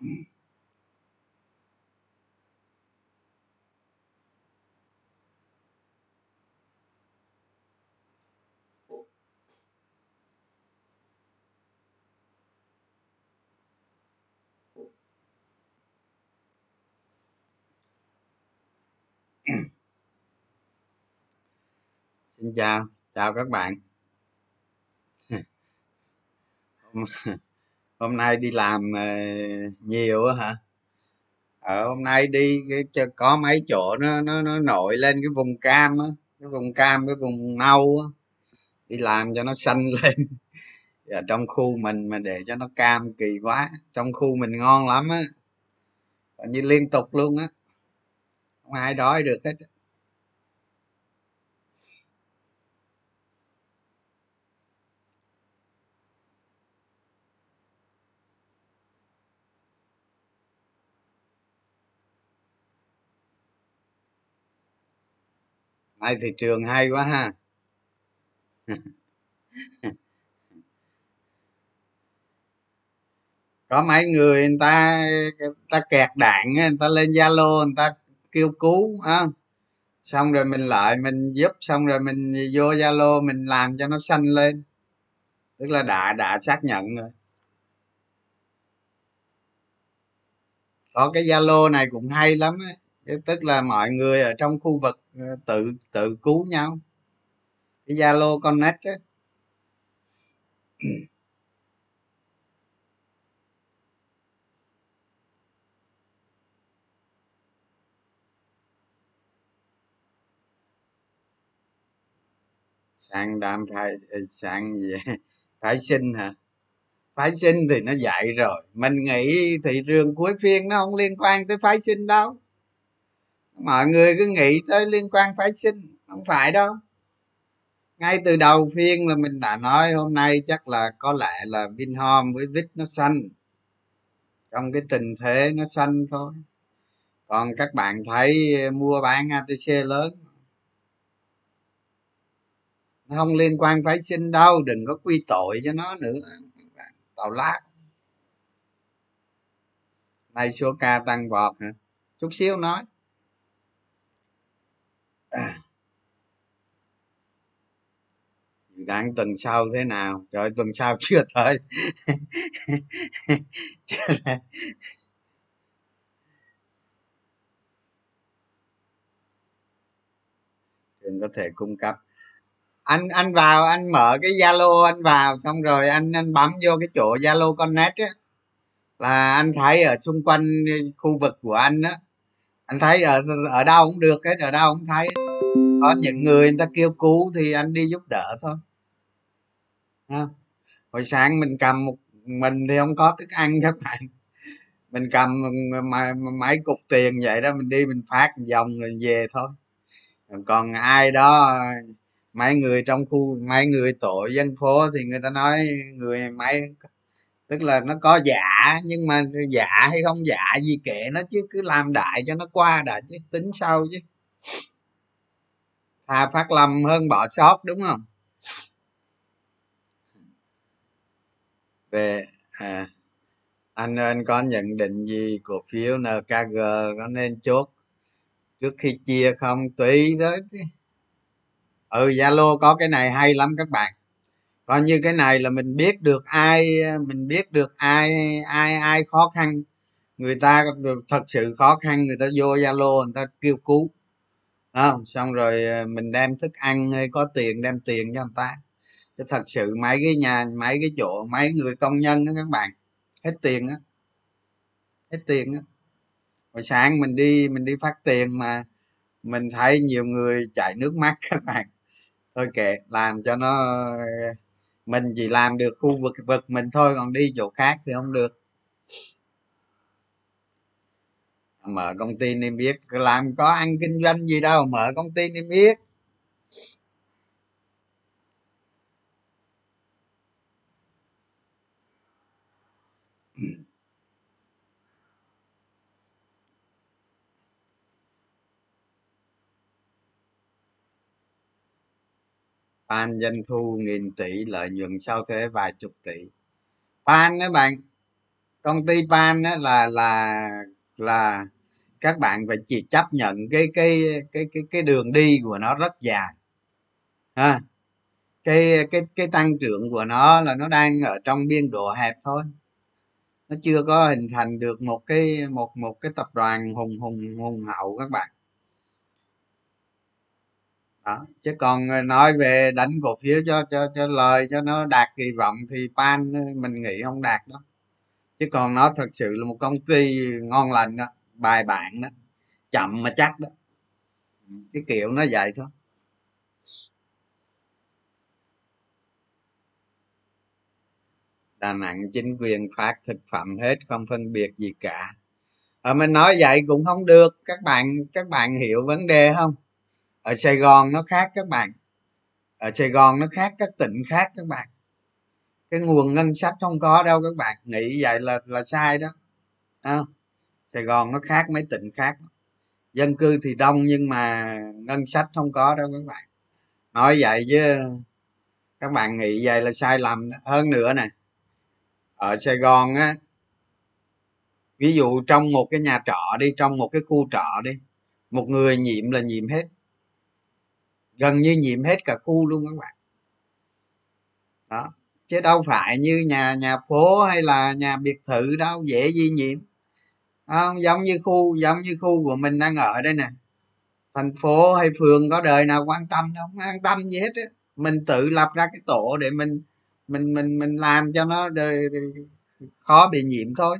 xin chào chào các bạn. hôm, nay đi làm ờ, nhiều hả? Ở hôm nay đi cái có mấy chỗ nó nó nó nổi lên cái vùng cam á cái vùng cam cái vùng nâu á. Đi làm cho nó xanh lên. Ở trong khu mình mà để cho nó cam kỳ quá trong khu mình ngon lắm á. Như liên tục luôn á. Không ai đói được hết nay thị trường hay quá ha. Có mấy người người ta người ta kẹt đạn người ta lên zalo, người ta kêu cứu, á. Xong rồi mình lại mình giúp, xong rồi mình vô zalo, mình làm cho nó xanh lên. Tức là đã đã xác nhận rồi. Có cái zalo này cũng hay lắm á. Tức là mọi người ở trong khu vực Ờ, tự tự cứu nhau. Cái zalo connect á. Sàn đam phái ờ, sàn gì phái sinh hả? Phái sinh thì nó dạy rồi. Mình nghĩ thị trường cuối phiên nó không liên quan tới phái sinh đâu mọi người cứ nghĩ tới liên quan phái sinh, không phải đâu. Ngay từ đầu phiên là mình đã nói hôm nay chắc là có lẽ là vinhom với vít nó xanh trong cái tình thế nó xanh thôi. Còn các bạn thấy mua bán atc lớn. Nó không liên quan phái sinh đâu, đừng có quy tội cho nó nữa. Tào lá nay số ca tăng vọt hả? Chút xíu nói à. đang tuần sau thế nào? Trời tuần sau chưa tới. Trường có thể cung cấp. Anh anh vào, anh mở cái zalo anh vào, xong rồi anh anh bấm vô cái chỗ zalo connect á. Là anh thấy ở xung quanh khu vực của anh á anh thấy ờ, ở ở đâu cũng được hết, ở đâu cũng thấy. Có những người người ta kêu cứu thì anh đi giúp đỡ thôi. À. hồi sáng mình cầm một, mình thì không có thức ăn các bạn. Mình cầm mấy cục tiền vậy đó, mình đi mình phát vòng rồi về thôi. Còn ai đó, mấy người trong khu, mấy người tổ dân phố thì người ta nói, người, mấy tức là nó có giả nhưng mà giả hay không giả gì kệ nó chứ cứ làm đại cho nó qua đã chứ tính sau chứ. Thà phát lầm hơn bỏ sót đúng không? Về à, anh anh có nhận định gì cổ phiếu nkg có nên chốt trước khi chia không? Tùy tới ừ zalo có cái này hay lắm các bạn coi như cái này là mình biết được ai, mình biết được ai ai ai khó khăn. Người ta thật sự khó khăn, người ta vô zalo, người ta kêu cứu. Không xong rồi ờ, mình đem thức ăn hay có tiền đem tiền cho người ta. Chứ thật sự mấy cái nhà, mấy cái chỗ, mấy người công nhân đó các bạn, hết tiền á. Hết tiền á. Hồi sáng mình đi mình đi phát tiền mà mình thấy nhiều người chảy nước mắt các bạn. Thôi kệ, làm cho nó ờ, mình chỉ làm được khu vực vực mình thôi, còn đi chỗ khác thì không được. Mở công ty niêm yết, làm có ăn kinh doanh gì đâu, mở công ty niêm yết. Pan doanh thu nghìn tỷ, lợi nhuận sau thuế vài chục tỷ. Pan đó bạn, công ty pan đó là là là các bạn phải chỉ chấp nhận cái cái cái cái cái đường đi của nó rất dài. Ha, cái cái cái tăng trưởng của nó là nó đang ở trong biên độ hẹp thôi. Nó chưa có hình thành được một cái, một một cái tập đoàn hùng hùng hùng hậu các bạn đó, chứ còn ờ, nói về đánh cổ phiếu cho cho cho lời, cho nó đạt kỳ vọng thì pan ờ, mình nghĩ không đạt đó chứ còn nó thật sự là một công ty ngon lành đó, bài bản đó, chậm mà chắc đó. Cái kiểu nó vậy thôi. Đà nẵng chính quyền phát thực phẩm hết, không phân biệt gì cả. Ở mình nói vậy cũng không được. Các bạn các bạn hiểu vấn đề không? Ở sài gòn nó khác các bạn. Ở sài gòn nó khác các tỉnh khác các bạn. Cái nguồn ngân sách không có đâu các bạn. Nghĩ vậy là là sai đó. À, sài gòn nó khác mấy tỉnh khác. Dân cư thì đông nhưng mà ngân sách không có đâu các bạn. Nói vậy chứ các bạn nghĩ vậy là sai lầm hơn nữa nè ở sài gòn á ví dụ trong một cái nhà trọ đi trong một cái khu trọ đi một người nhiễm là nhiễm hết gần như nhiễm hết cả khu luôn các bạn. Đó, chứ đâu phải như nhà nhà phố hay là nhà biệt thự đâu, dễ di nhiễm. Không giống như khu, giống như khu của mình đang ở đây nè. Thành phố hay phường có đời nào quan tâm đâu, không quan tâm gì hết á. Mình tự lập ra cái tổ để mình mình mình mình làm cho nó khó bị nhiễm thôi.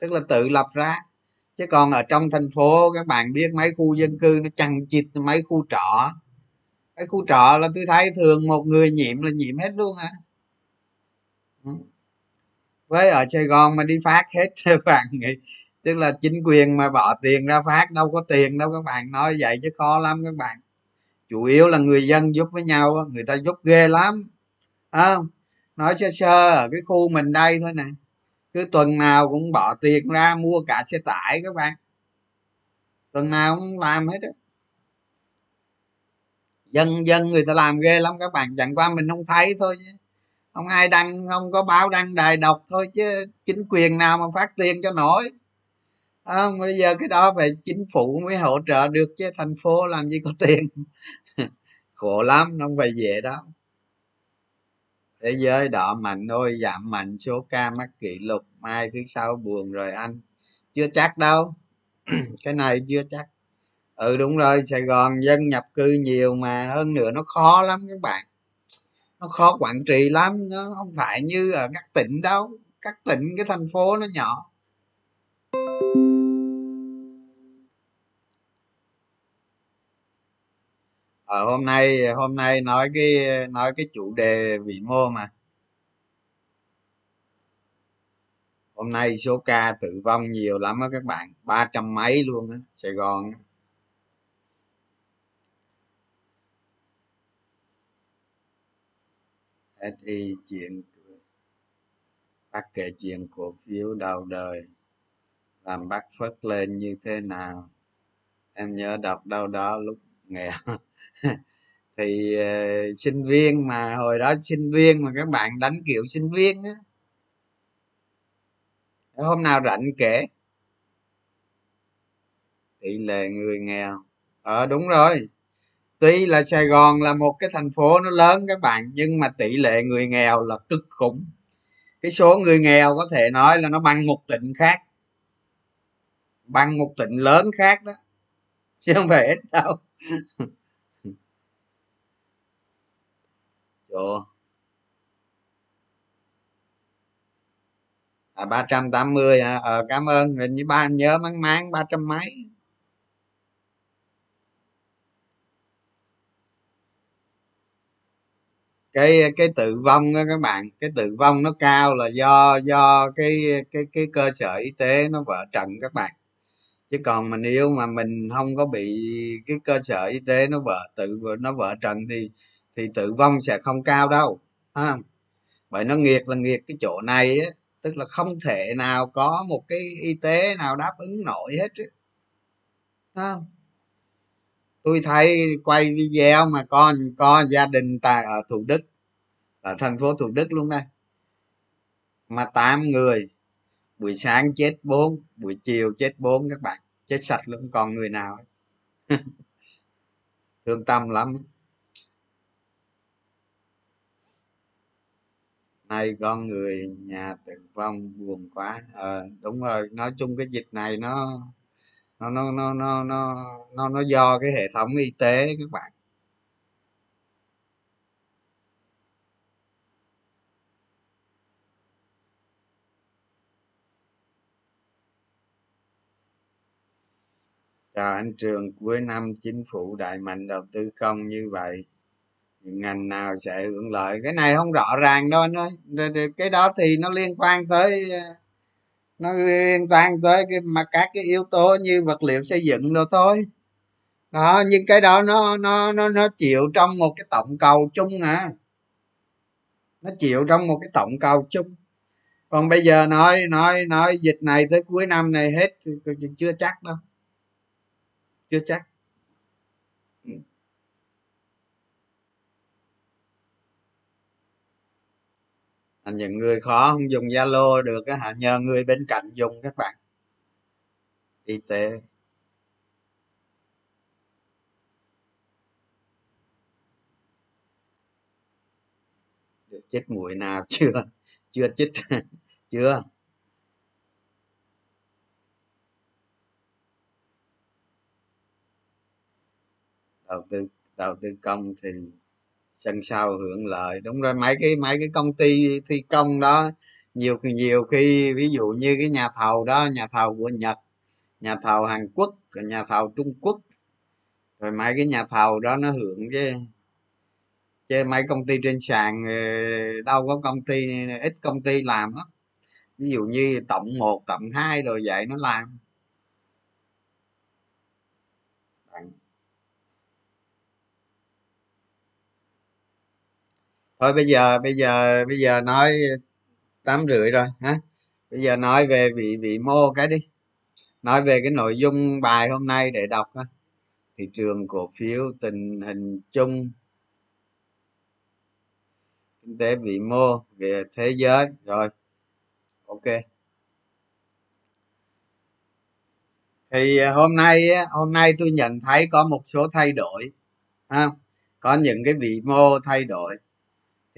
Tức là tự lập ra. Chứ còn ở trong thành phố, các bạn biết mấy khu dân cư nó chằng chịt, mấy khu trọ cái khu trọ là tôi thấy thường một người nhiễm là nhiễm hết luôn à với ở sài gòn mà đi phát hết các bạn nghĩ, tức là chính quyền mà bỏ tiền ra phát, đâu có tiền đâu, các bạn nói vậy chứ khó lắm các bạn. Chủ yếu là người dân giúp với nhau người ta giúp ghê lắm. Không? Nói sơ sơ ở cái khu mình đây thôi nè. Cứ tuần nào cũng bỏ tiền ra mua cả xe tải các bạn. Tuần nào cũng làm hết á dân dân người ta làm ghê lắm các bạn chẳng qua mình không thấy thôi chứ. Không ai đăng không có báo đăng đài đọc thôi chứ chính quyền nào mà phát tiền cho nổi. À, bây giờ cái đó phải chính phủ mới hỗ trợ được chứ thành phố làm gì có tiền. Khổ lắm không phải dễ đâu thế giới đỏ mạnh thôi giảm mạnh số ca mắc kỷ lục mai thứ sáu buồn rồi anh. Chưa chắc đâu. Cái này chưa chắc ừ đúng rồi, sài gòn dân nhập cư nhiều mà hơn nữa nó khó lắm các bạn. Nó khó quản trị lắm, nó không phải như ở các tỉnh đâu. Các tỉnh, cái thành phố nó nhỏ. Ở hôm nay hôm nay nói cái nói cái chủ đề vĩ mô mà. Hôm nay số ca tử vong nhiều lắm á các bạn, ba trăm mấy luôn á, sài gòn á. SI chuyện bác kể chuyện cổ phiếu đầu đời làm bác phất lên như thế nào? Em nhớ đọc đâu đó lúc nghèo. Thì uh, sinh viên mà hồi đó sinh viên mà các bạn đánh kiểu sinh viên á. Hôm nào rảnh kể? Tỷ lệ người nghèo. Ờ đúng rồi tuy là sài gòn là một cái thành phố nó lớn các bạn, nhưng mà tỷ lệ người nghèo là cực khủng. Cái số người nghèo có thể nói là nó bằng một tỉnh khác. Bằng một tỉnh lớn khác đó. Chứ không phải ít đâu. Chỗ. à ba trăm tám mươi à ờ cảm ơn. Hình như ba nhớ mang mang ba trăm mấy. Cái cái tử vong đó các bạn cái tử vong nó cao là do do cái cái cái cơ sở y tế nó vỡ trận các bạn. Chứ còn mình yêu mà mình không có bị cái cơ sở y tế nó vỡ tự nó vỡ trận thì thì tử vong sẽ không cao đâu à, bởi nó nghiệt là nghiệt cái chỗ này á tức là không thể nào có một cái y tế nào đáp ứng nổi hết á tôi thấy quay video mà con có gia đình tại ở thủ đức ở thành phố thủ đức luôn đây. Mà tám người buổi sáng chết bốn buổi chiều chết bốn các bạn chết sạch luôn còn người nào thương tâm lắm. Nay con người nhà tử vong buồn quá. À, đúng rồi nói chung cái dịch này nó nó nó nó nó nó nó, nó do cái hệ thống y tế các bạn. Chào anh trường cuối năm chính phủ đại mạnh đầu tư công như vậy ngành nào sẽ hưởng lợi? Cái này không rõ ràng đâu anh ơi. Cái đó thì nó liên quan tới nó liên quan tới cái, mà các cái yếu tố như vật liệu xây dựng đâu thôi. Đó, nhưng cái đó nó nó nó nó chịu trong một cái tổng cầu chung à. Nó chịu trong một cái tổng cầu chung. Còn bây giờ nói nói nói dịch này tới cuối năm này hết chưa chắc đâu. Chưa chắc. Những người khó không dùng zalo được á hả? Nhờ người bên cạnh dùng các bạn. Y tế. Được chích mũi nào chưa? Chưa chích chưa? Đầu tư đầu tư công thì sân sau hưởng lợi. Đúng rồi, mấy cái mấy cái công ty thi công đó, nhiều nhiều khi, ví dụ như cái nhà thầu đó, nhà thầu của nhật, nhà thầu hàn quốc nhà thầu trung quốc, rồi mấy cái nhà thầu đó nó hưởng chứ. Chứ mấy công ty trên sàn ờ, đâu có công ty, ít công ty làm đó ví dụ như tổng một, tổng hai rồi vậy nó làm. Thôi bây giờ bây giờ bây giờ nói tám rưỡi rồi, hả? Bây giờ nói về vị vị mô cái đi. Nói về cái nội dung bài hôm nay để đọc ha thị trường cổ phiếu, tình hình chung, kinh tế vĩ mô, về thế giới. Rồi, ok. Thì à, hôm nay hôm nay tôi nhận thấy có một số thay đổi, ha? Có những cái vị mô thay đổi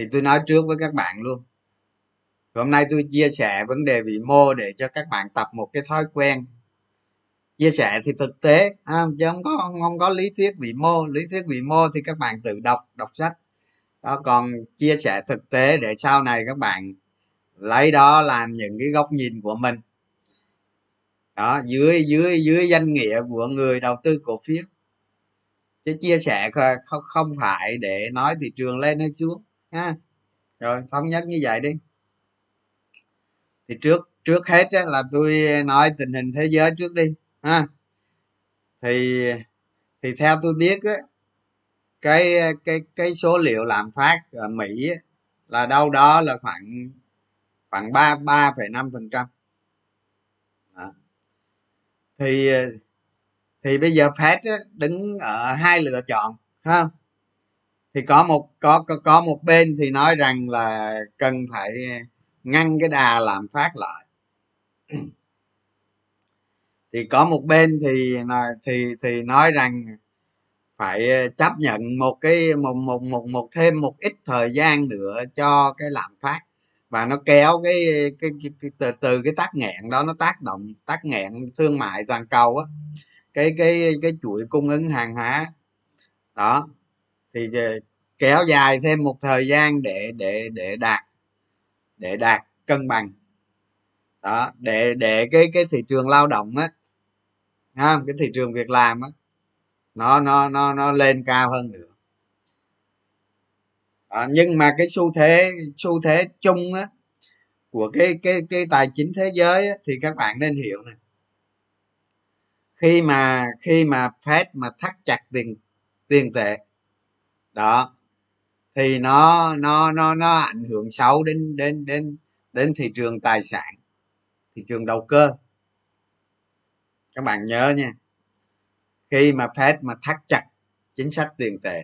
thì tôi nói trước với các bạn luôn. Hôm nay tôi chia sẻ vấn đề vĩ mô để cho các bạn tập một cái thói quen. Chia sẻ thì thực tế à, chứ không có không có lý thuyết vĩ mô. Lý thuyết vĩ mô thì các bạn tự đọc đọc sách. Đó còn chia sẻ thực tế để sau này các bạn lấy đó làm những cái góc nhìn của mình. Đó dưới dưới dưới danh nghĩa của người đầu tư cổ phiếu. Chứ chia sẻ không không phải để nói thị trường lên hay xuống ha. Rồi thống nhất như vậy đi. Thì trước trước hết á, là tôi nói tình hình thế giới trước đi ha. Thì thì theo tôi biết á, cái cái cái số liệu lạm phát ở mỹ á, là đâu đó là khoảng khoảng ba ba phẩy năm phần trăm. Thì thì bây giờ Fed á, đứng ở hai lựa chọn ha thì có một có có, có một bên thì nói rằng là cần phải ngăn cái đà làm phát lại. Thì có một bên thì thì thì nói rằng phải chấp nhận một cái một một một một thêm một ít thời gian nữa cho cái lạm phát. Và nó kéo cái cái, cái, cái từ, từ cái tác nghẹn đó nó tác động tác nghẹn thương mại toàn cầu á. Cái cái cái chuỗi cung ứng hàng hóa. Đó thì ờ, kéo dài thêm một thời gian để để để đạt để đạt cân bằng. Đó để để cái cái thị trường lao động á ha, cái thị trường việc làm á nó nó nó nó lên cao hơn nữa. Đó, nhưng mà cái xu thế xu thế chung á của cái cái cái tài chính thế giới á, thì các bạn nên hiểu này khi mà khi mà Fed mà thắt chặt tiền tiền tệ đó. Thì nó nó nó nó ảnh hưởng xấu đến đến đến đến thị trường tài sản, thị trường đầu cơ. Các bạn nhớ nha, khi mà Fed mà thắt chặt chính sách tiền tệ,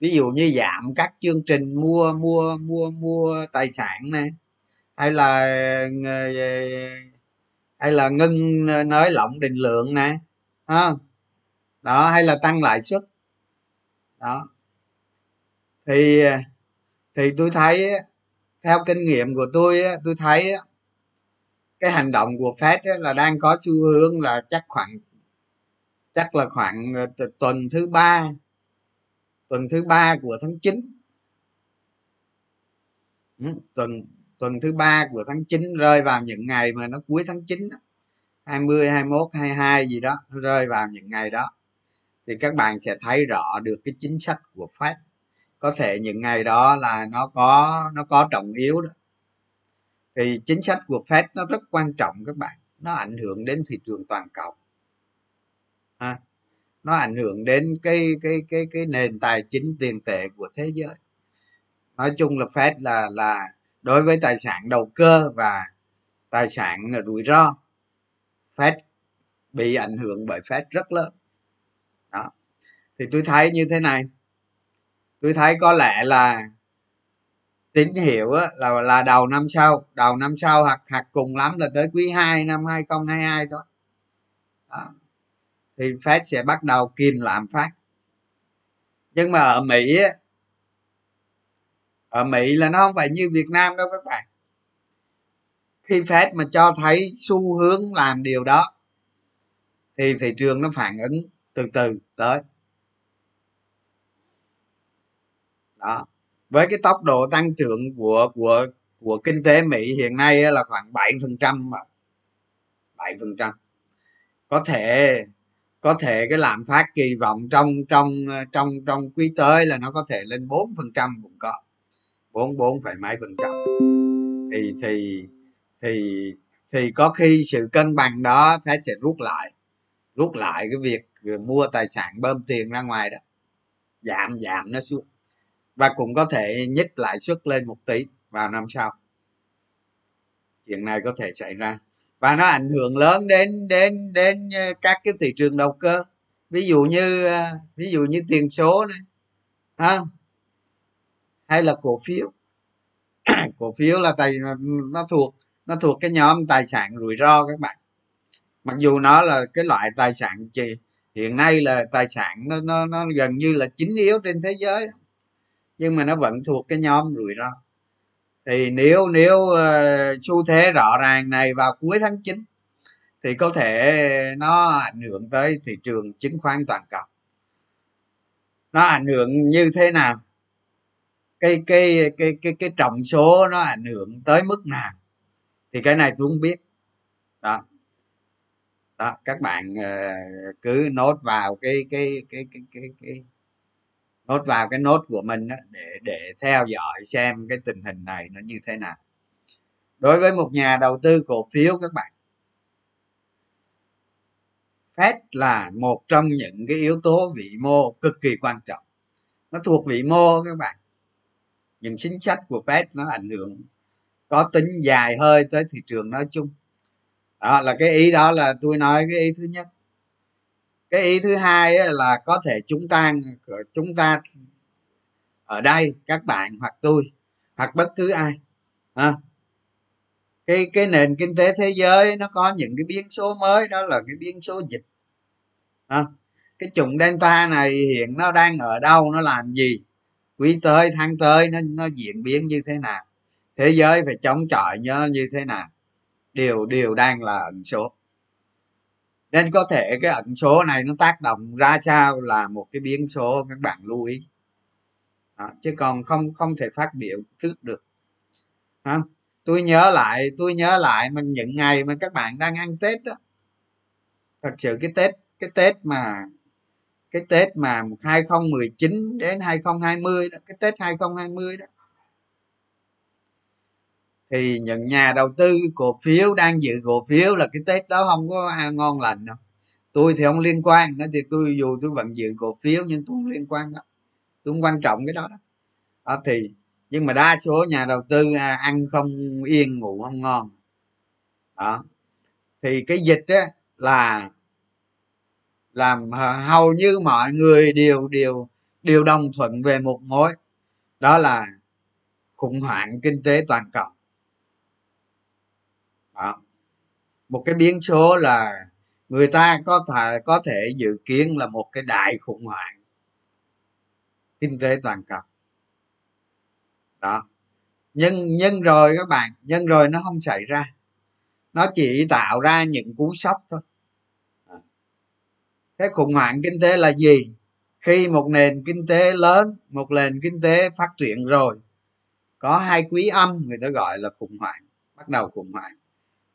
ví dụ như giảm các chương trình mua mua mua mua tài sản này hay là hay là ngưng nới lỏng định lượng nè đó, hay là tăng lãi suất. Đó thì à, thì tôi thấy theo kinh nghiệm của tôi tôi thấy cái hành động của Fed là đang có xu hướng là chắc khoảng, chắc là khoảng ờ, tuần thứ ba, tuần thứ ba của tháng 9 ừ, tuần tuần thứ ba của tháng 9 rơi vào những ngày mà nó cuối tháng 9 hai mươi, hai 21 22 gì đó, rơi vào những ngày đó. Thì các bạn sẽ thấy rõ được cái chính sách của Fed có thể những ngày đó là nó có nó có trọng yếu đó. Thì chính sách của Fed nó rất quan trọng các bạn. Nó ảnh hưởng đến thị trường toàn cầu. À, nó ảnh hưởng đến cái cái cái cái nền tài chính tiền tệ của thế giới. Nói chung là Fed là là đối với tài sản đầu cơ và tài sản là rủi ro Fed bị ảnh hưởng bởi Fed rất lớn. Đó. Thì tôi thấy như thế này tôi thấy có lẽ là tín hiệu á, là là đầu năm sau đầu năm sau hoặc hoặc cùng lắm là tới quý 2 năm 2022 thôi. À, thì Fed sẽ bắt đầu kìm lạm phát. Nhưng mà ở Mỹ á, ở Mỹ là nó không phải như Việt Nam đâu các bạn. Khi Fed mà cho thấy xu hướng làm điều đó thì thị trường nó phản ứng từ từ tới. Đó. Với cái tốc độ tăng trưởng của của của kinh tế Mỹ hiện nay là khoảng 7 phần trăm mà. 7 phần trăm. Có thể có thể cái lạm phát kỳ vọng trong trong trong trong quý tới là nó có thể lên 4 phần trăm cũng có. Bốn bốn phải mấy phần trăm. Thì thì thì thì có khi sự cân bằng đó phải sẽ rút lại. Rút lại cái việc mua tài sản bơm tiền ra ngoài đó. Giảm giảm nó xuống và cũng có thể nhích lãi suất lên một tỷ vào năm sau. Chuyện này có thể xảy ra. Và nó ảnh hưởng lớn đến đến đến ờ, các cái thị trường đầu cơ. Ví dụ như ờ, ví dụ như tiền số này, ha? Hay là cổ phiếu. Cổ phiếu là tài, nó thuộc nó thuộc cái nhóm tài sản rủi ro các bạn. Mặc dù nó là cái loại tài sản gì hiện nay là tài sản nó nó nó gần như là chính yếu trên thế giới nhưng mà nó vẫn thuộc cái nhóm rủi ro. Thì nếu nếu ờ, xu thế rõ ràng này vào cuối tháng 9 thì có thể nó ảnh hưởng tới thị trường chứng khoán toàn cầu. Nó ảnh hưởng như thế nào? Cái cái cái cái cái trọng số nó ảnh hưởng tới mức nào? Thì cái này tôi không biết. Đó. Đó các bạn ờ, cứ nốt vào cái cái cái cái cái, cái nốt vào cái nốt của mình đó, để để theo dõi xem cái tình hình này nó như thế nào. Đối với một nhà đầu tư cổ phiếu các bạn Fed là một trong những cái yếu tố vĩ mô cực kỳ quan trọng. Nó thuộc vĩ mô các bạn. Những chính sách của Fed nó ảnh hưởng có tính dài hơi tới thị trường nói chung. Đó là cái ý đó là tôi nói cái ý thứ nhất cái ý thứ hai là có thể chúng ta chúng ta ở đây các bạn hoặc tôi hoặc bất cứ ai à, cái cái nền kinh tế thế giới nó có những cái biến số mới đó là cái biến số dịch à, cái chủng delta này hiện nó đang ở đâu nó làm gì? Quý tới tháng tới nó nó diễn biến như thế nào? Thế giới phải chống chọi nó như thế nào? Điều điều đang là ẩn số nên có thể cái ẩn số này nó tác động ra sao là một cái biến số các bạn lưu ý. Đó, chứ còn không không thể phát biểu trước được. Đó. tôi nhớ lại tôi nhớ lại mình những ngày mà các bạn đang ăn tết đó. Thật sự cái tết cái tết mà cái tết mà 2019 đến 2020 đó cái tết 2020 đó thì những nhà đầu tư cổ phiếu đang giữ cổ phiếu là cái tết đó không có ngon lành đâu. Tôi thì không liên quan nó thì tôi dù tôi vẫn giữ cổ phiếu nhưng tôi không liên quan đó tôi không quan trọng cái đó đó, à, thì nhưng mà đa số nhà đầu tư à, ăn không yên ngủ không ngon. Đó. Thì cái dịch á là làm hầu như mọi người đều đều đều đồng thuận về một mối. Đó là khủng hoảng kinh tế toàn cầu đó một cái biến số là người ta có thể có thể dự kiến là một cái đại khủng hoảng kinh tế toàn cầu. Đó. Nhưng nhưng rồi các bạn, nhưng rồi nó không xảy ra. Nó chỉ tạo ra những cú sốc thôi. Cái khủng hoảng kinh tế là gì? Khi một nền kinh tế lớn, một nền kinh tế phát triển rồi, có hai quý âm người ta gọi là khủng hoảng, bắt đầu khủng hoảng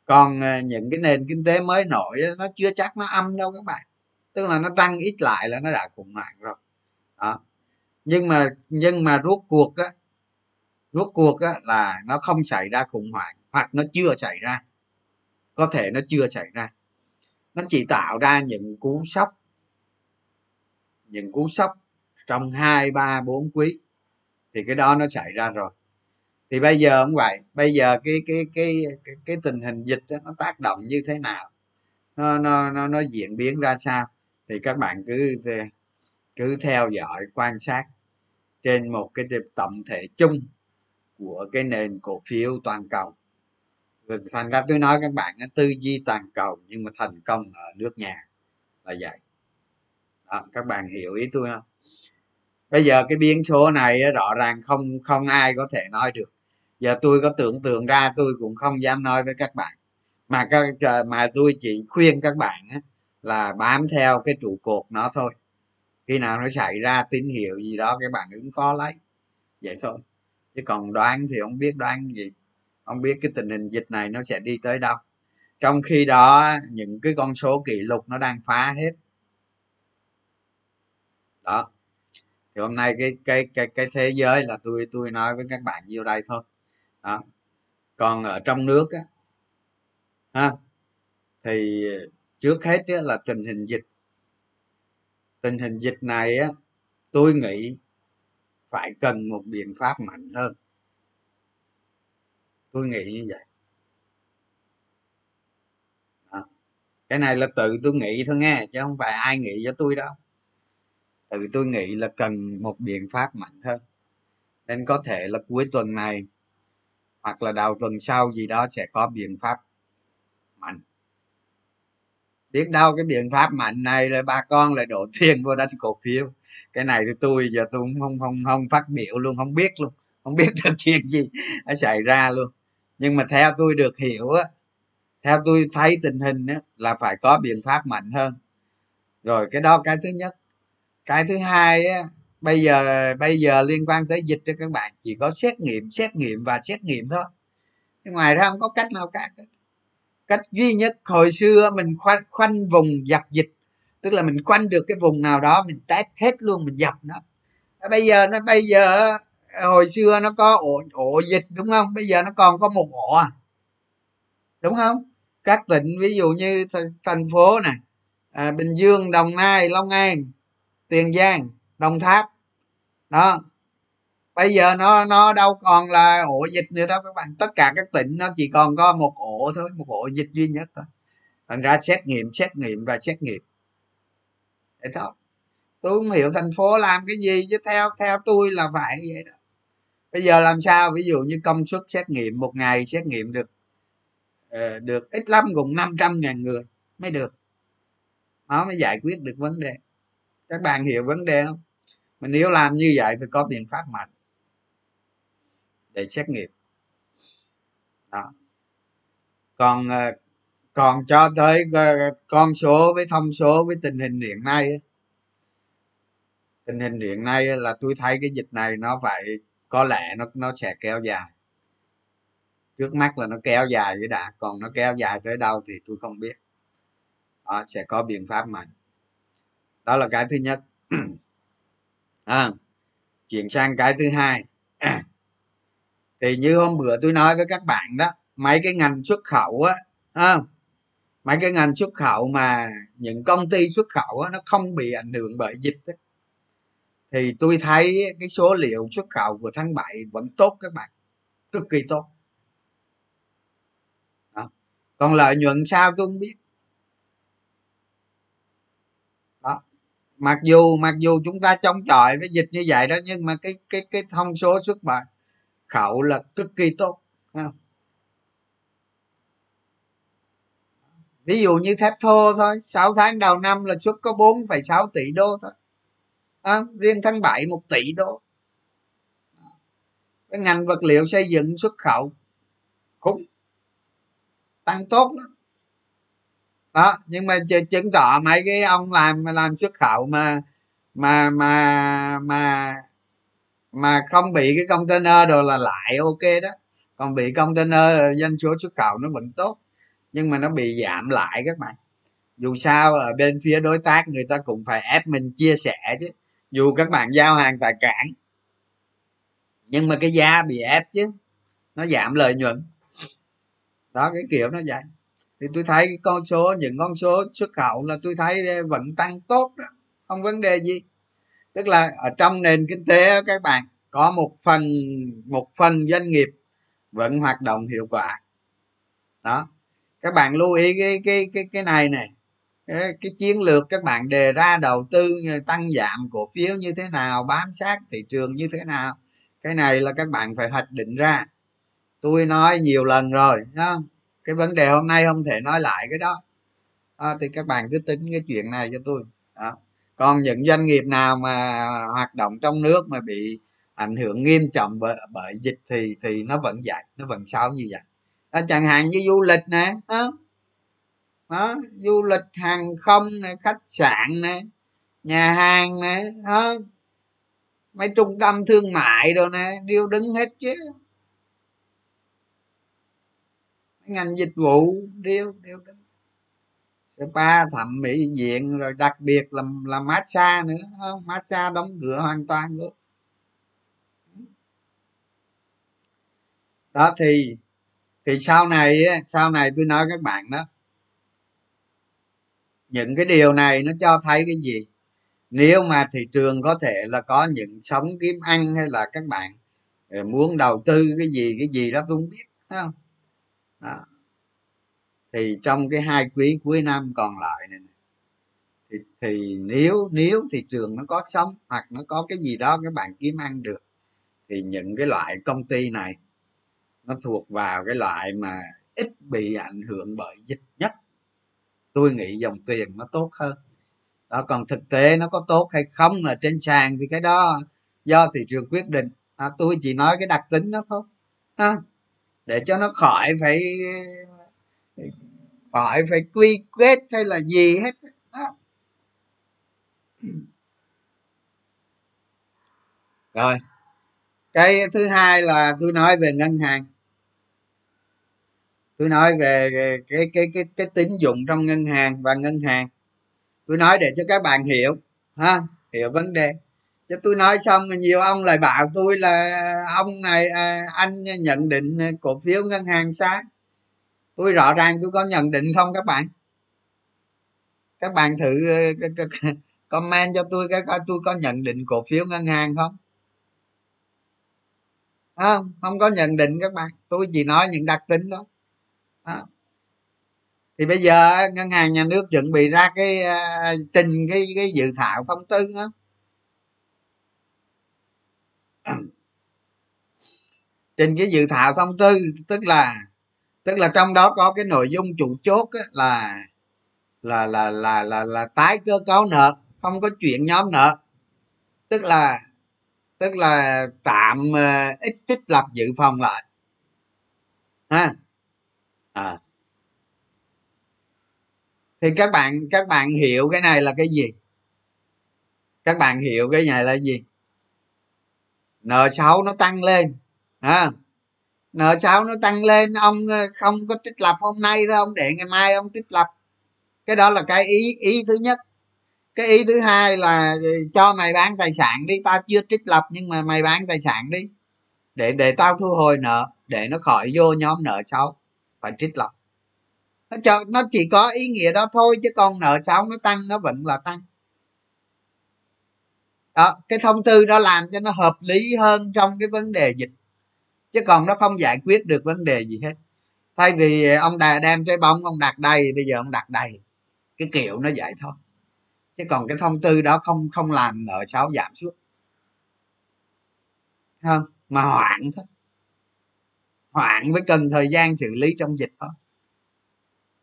còn à, những cái nền kinh tế mới nổi nó chưa chắc nó âm đâu các bạn. Tức là nó tăng ít lại là nó đã khủng hoảng rồi. Đó. Nhưng mà nhưng mà rốt cuộc á, rốt cuộc á là nó không xảy ra khủng hoảng, hoặc nó chưa xảy ra. Có thể nó chưa xảy ra. Nó chỉ tạo ra những cú sốc, những cú sốc trong hai, ba, bốn quý. Thì cái đó nó xảy ra rồi thì bây giờ cũng vậy. Bây giờ cái cái cái cái, cái tình hình dịch đó, nó tác động như thế nào? Nó nó nó nó diễn biến ra sao? Thì các bạn cứ cứ theo dõi quan sát trên một cái tổng thể chung của cái nền cổ phiếu toàn cầu. Thành ra tôi nói các bạn tư duy toàn cầu nhưng mà thành công ở nước nhà là vậy. Đó, các bạn hiểu ý tôi không? Bây giờ cái biến số này rõ ràng không không ai có thể nói được. Giờ tôi có tưởng tượng ra tôi cũng không dám nói với các bạn. Mà các ờ, mà tôi chỉ khuyên các bạn là bám theo cái trụ cột nó thôi. Khi nào nó xảy ra tín hiệu gì đó các bạn ứng phó lấy. Vậy thôi. Chứ còn đoán thì không biết đoán gì. Không biết cái tình hình dịch này nó sẽ đi tới đâu. Trong khi đó những cái con số kỷ lục nó đang phá hết. Đó thì hôm nay cái cái cái cái thế giới là tôi tôi nói với các bạn nhiêu đây thôi. Đó. Còn ở trong nước á ha thì trước hết á, là tình hình dịch. Tình hình dịch này á tôi nghĩ phải cần một biện pháp mạnh hơn. Tôi nghĩ như vậy. Đó. cái này là tự tôi nghĩ thôi nghe chứ không phải ai nghĩ cho tôi đâu tự tôi nghĩ là cần một biện pháp mạnh hơn. Nên có thể là cuối tuần này, hoặc là đầu tuần sau gì đó sẽ có biện pháp mạnh. Biết đâu cái biện pháp mạnh này rồi bà con lại đổ tiền vô đánh cổ phiếu. Cái này thì tôi giờ tôi cũng không không không phát biểu luôn, không biết luôn. Không biết được chuyện gì nó xảy ra luôn. Nhưng mà theo tôi được hiểu á, theo tôi thấy tình hình á, là phải có biện pháp mạnh hơn. Rồi cái đó cái thứ nhất cái thứ hai á bây giờ bây giờ liên quan tới dịch cho các bạn chỉ có xét nghiệm xét nghiệm và xét nghiệm thôi. Ngoài ra không có cách nào cả cách duy nhất hồi xưa mình khoanh, khoanh vùng dập dịch tức là mình khoanh được cái vùng nào đó mình test hết luôn mình dập nó. À, bây giờ nó bây giờ hồi xưa nó có ổ ổ dịch đúng không? Bây giờ nó còn có một ổ à. Đúng không? Các tỉnh ví dụ như thành phố này à, bình dương đồng nai long an tiền giang, đồng tháp. Đó. Bây giờ nó nó đâu còn là ổ dịch nữa đâu các bạn. Tất cả các tỉnh nó chỉ còn có một ổ thôi, một ổ dịch duy nhất thôi. Thành ra xét nghiệm xét nghiệm và xét nghiệm. Để thôi tôi không hiểu thành phố làm cái gì, chứ theo theo tôi là phải vậy đó. Bây giờ làm sao? Ví dụ như công suất xét nghiệm một ngày, xét nghiệm được ờ, được ít lắm cũng 500 ngàn người mới được. Nó mới giải quyết được vấn đề các bạn hiểu vấn đề không? Mà nếu làm như vậy phải có biện pháp mạnh. Để xét nghiệm. Đó. Còn ờ, còn cho tới ờ, con số với thông số với tình hình hiện nay tình hình hiện nay là tôi thấy cái dịch này nó phải có lẽ nó nó sẽ kéo dài. Trước mắt là nó kéo dài với đã còn nó kéo dài tới đâu thì tôi không biết. Đó, sẽ có biện pháp mạnh đó là cái thứ nhất. À, chuyển sang cái thứ hai. Thì như hôm bữa tôi nói với các bạn đó mấy cái ngành xuất khẩu á à, mấy cái ngành xuất khẩu mà những công ty xuất khẩu á, nó không bị ảnh hưởng bởi dịch á, thì tôi thấy cái số liệu xuất khẩu của tháng 7 vẫn tốt các bạn cực kỳ tốt. Đó. còn lợi nhuận sao tôi không biết đó mặc dù mặc dù chúng ta chống chọi với dịch như vậy đó nhưng mà cái cái cái thông số xuất bản khẩu là cực kỳ tốt không? ví dụ như thép thô thôi 6 tháng đầu năm là xuất có 4,6 tỷ đô thôi. À, riêng tháng 7 một tỷ đô. Cái ngành vật liệu xây dựng xuất khẩu cũng tăng tốt lắm đó, nhưng mà chứng tỏ mấy cái ông làm làm xuất khẩu mà mà mà mà mà không bị cái container đồ là lại, ok đó. Còn bị container doanh số xuất khẩu nó vẫn tốt, nhưng mà nó bị giảm lại các bạn. Dù sao ở bên phía đối tác người ta cũng phải ép mình chia sẻ chứ, dù các bạn giao hàng tại cảng. Nhưng mà cái giá bị ép chứ, nó giảm lợi nhuận. Đó, cái kiểu nó vậy thì tôi thấy cái con số những con số xuất khẩu là tôi thấy ờ, vẫn tăng tốt đó không vấn đề gì. Tức là ở trong nền kinh tế các bạn có một phần một phần doanh nghiệp vẫn hoạt động hiệu quả. Đó. Các bạn lưu ý cái cái cái cái này này cái, ờ, cái chiến lược các bạn đề ra đầu tư ờ, tăng giảm cổ phiếu như thế nào bám sát thị trường như thế nào cái này là các bạn phải hoạch định ra. Tôi nói nhiều lần rồi không? Cái vấn đề hôm nay không thể nói lại cái đó à, thì các bạn cứ tính cái chuyện này cho tôi à. còn những doanh nghiệp nào mà hoạt động trong nước mà bị ảnh hưởng nghiêm trọng bởi, bởi dịch thì thì nó vẫn vậy nó vẫn sao như vậy à, chẳng hạn như du lịch nè đó. đó du lịch hàng không nè khách sạn nè nhà hàng nè đó. mấy trung tâm thương mại rồi nè đều đứng hết chứ ngành dịch vụ, điêu điêu đứng spa, thẩm mỹ viện, rồi đặc biệt là là massage nữa, không? Massage đóng cửa hoàn toàn luôn. Đó, thì thì sau này sau này tôi nói các bạn đó. Những cái điều này nó cho thấy cái gì? Nếu mà thị trường có thể là có những sống kiếm ăn hay là các bạn ờ, muốn đầu tư cái gì cái gì đó tôi không biết không? Đó. thì trong cái hai quý cuối năm còn lại này thì, thì nếu nếu thị trường nó có sống hoặc nó có cái gì đó các bạn kiếm ăn được thì những cái loại công ty này nó thuộc vào cái loại mà ít bị ảnh hưởng bởi dịch nhất. Tôi nghĩ dòng tiền nó tốt hơn. Đó còn thực tế nó có tốt hay không ở trên sàn thì cái đó do thị trường quyết định. À, tôi chỉ nói cái đặc tính nó thôi. Ha để cho nó khỏi phải khỏi phải quy kết hay là gì hết. Đó. Rồi. Cái thứ hai là tôi nói về ngân hàng. Tôi nói về cái cái cái cái tín dụng trong ngân hàng và ngân hàng. Tôi nói để cho các bạn hiểu, ha, hiểu vấn đề cho tôi nói xong nhiều ông lại bảo tôi là ông này à, anh nhận định cổ phiếu ngân hàng sai tôi rõ ràng tôi có nhận định không các bạn? Các bạn thử ờ, comment cho tôi cái coi tôi có nhận định cổ phiếu ngân hàng không? Không không có nhận định các bạn, tôi chỉ nói những đặc tính đó. Đó. thì bây giờ ngân hàng nhà nước chuẩn bị ra cái à, trình cái cái dự thảo thông tư đó trình cái dự thảo thông tư tức là tức là trong đó có cái nội dung chủ chốt là là là là là là tái cơ cấu nợ không có chuyện nhóm nợ. Tức là tức là tạm uh, ít trích lập dự phòng lại. Ha? À. thì các bạn các bạn hiểu cái này là cái gì? Các bạn hiểu cái này là gì? Nợ xấu nó tăng lên à, nợ xấu nó tăng lên? Ông ờ, không có trích lập hôm nay thôi ông để ngày mai ông trích lập. Cái đó là cái ý ý thứ nhất. Cái ý thứ hai là ờ, cho mày bán tài sản đi. Tao chưa trích lập nhưng mà mày bán tài sản đi. Để để tao thu hồi nợ để nó khỏi vô nhóm nợ xấu. Phải trích lập. Nó cho nó chỉ có ý nghĩa đó thôi chứ còn nợ xấu nó tăng nó vẫn là tăng. Đó cái thông tư đó làm cho nó hợp lý hơn trong cái vấn đề dịch chứ còn nó không giải quyết được vấn đề gì hết. Thay vì ông đà đem trái bóng ông đặt đầy bây giờ ông đặt đầy. Cái kiểu nó vậy thôi. Chứ còn cái thông tư đó không không làm nợ xấu giảm suốt không? Mà hoạn thôi. Hoạn với cần thời gian xử lý trong dịch thôi.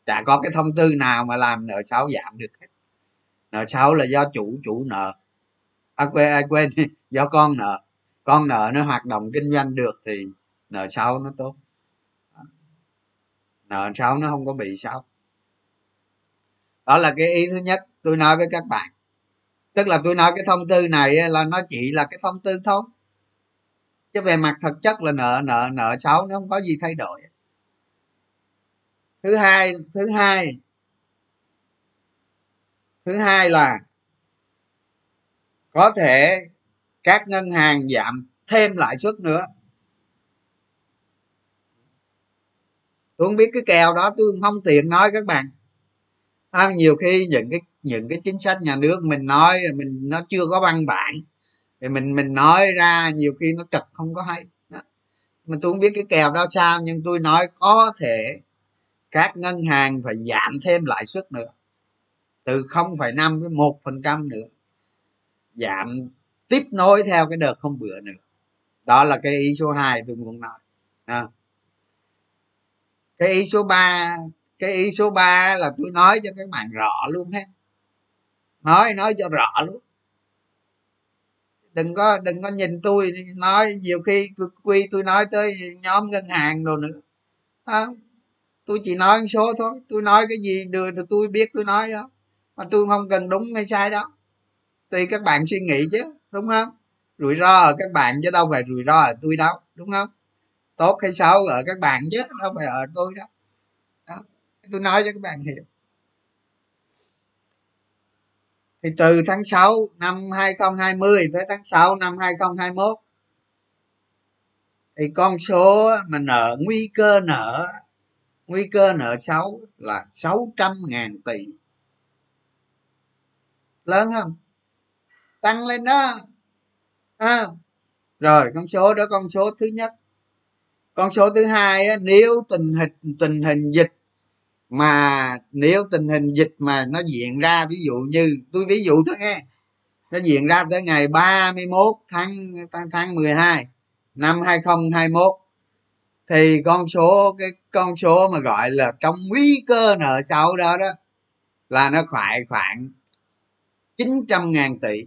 Chả có cái thông tư nào mà làm nợ xấu giảm được hết. Nợ xấu là do chủ chủ nợ. À, quên à, quên do con nợ. Con nợ nó hoạt động kinh doanh được thì nợ xấu nó tốt. À. Nợ xấu nó không có bị xấu đó là cái ý thứ nhất tôi nói với các bạn. Tức là tôi nói cái thông tư này là nó chỉ là cái thông tư thôi. Chứ về mặt thực chất là nợ nợ nợ xấu nó không có gì thay đổi. Thứ hai thứ hai thứ hai là có thể các ngân hàng giảm thêm lãi suất nữa. Tôi không biết cái kèo đó tôi không tiện nói các bạn. À, nhiều khi những cái những cái chính sách nhà nước mình nói mình nó chưa có văn bản thì mình mình nói ra nhiều khi nó trật không có hay. Đó. mà tôi không biết cái kèo đó sao nhưng tôi nói có thể các ngân hàng phải giảm thêm lãi suất nữa. Từ 0,5 đến 1 phần trăm nữa. Giảm tiếp nối theo cái đợt không bữa nữa. Đó là cái ý số 2 tôi muốn nói. À cái ý số 3 cái ý số 3 là tôi nói cho các bạn rõ luôn ha. Nói nói cho rõ luôn. Đừng có đừng có nhìn tôi nói nhiều khi quy tôi nói tới nhóm ngân hàng rồi nữa. À, tôi chỉ nói số thôi. Tôi nói cái gì được thì tôi biết tôi nói đó. Mà tôi không cần đúng hay sai đó. Tùy các bạn suy nghĩ chứ đúng không? Rủi ro ở các bạn chứ đâu phải rủi ro ở tôi đâu đúng không? Tốt hay xấu ở các bạn chứ đâu phải ở tôi đó, đó. tôi nói cho các bạn hiểu. Thì từ tháng 6 năm 2020 tới tháng 6 năm 2021 thì con số mà nợ nguy cơ nợ nguy cơ nợ xấu là 600 ngàn tỷ. Lớn không? Tăng lên đó. À, rồi con số đó con số thứ nhất con số thứ hai á, nếu tình hình tình hình dịch mà nếu tình hình dịch mà nó diễn ra ví dụ như tôi ví dụ thôi nghe nó diễn ra tới ngày 31 tháng tháng 12 năm 2021 thì con số cái con số mà gọi là trong nguy cơ nợ xấu đó đó là nó khoảng khoảng 900 ngàn tỷ.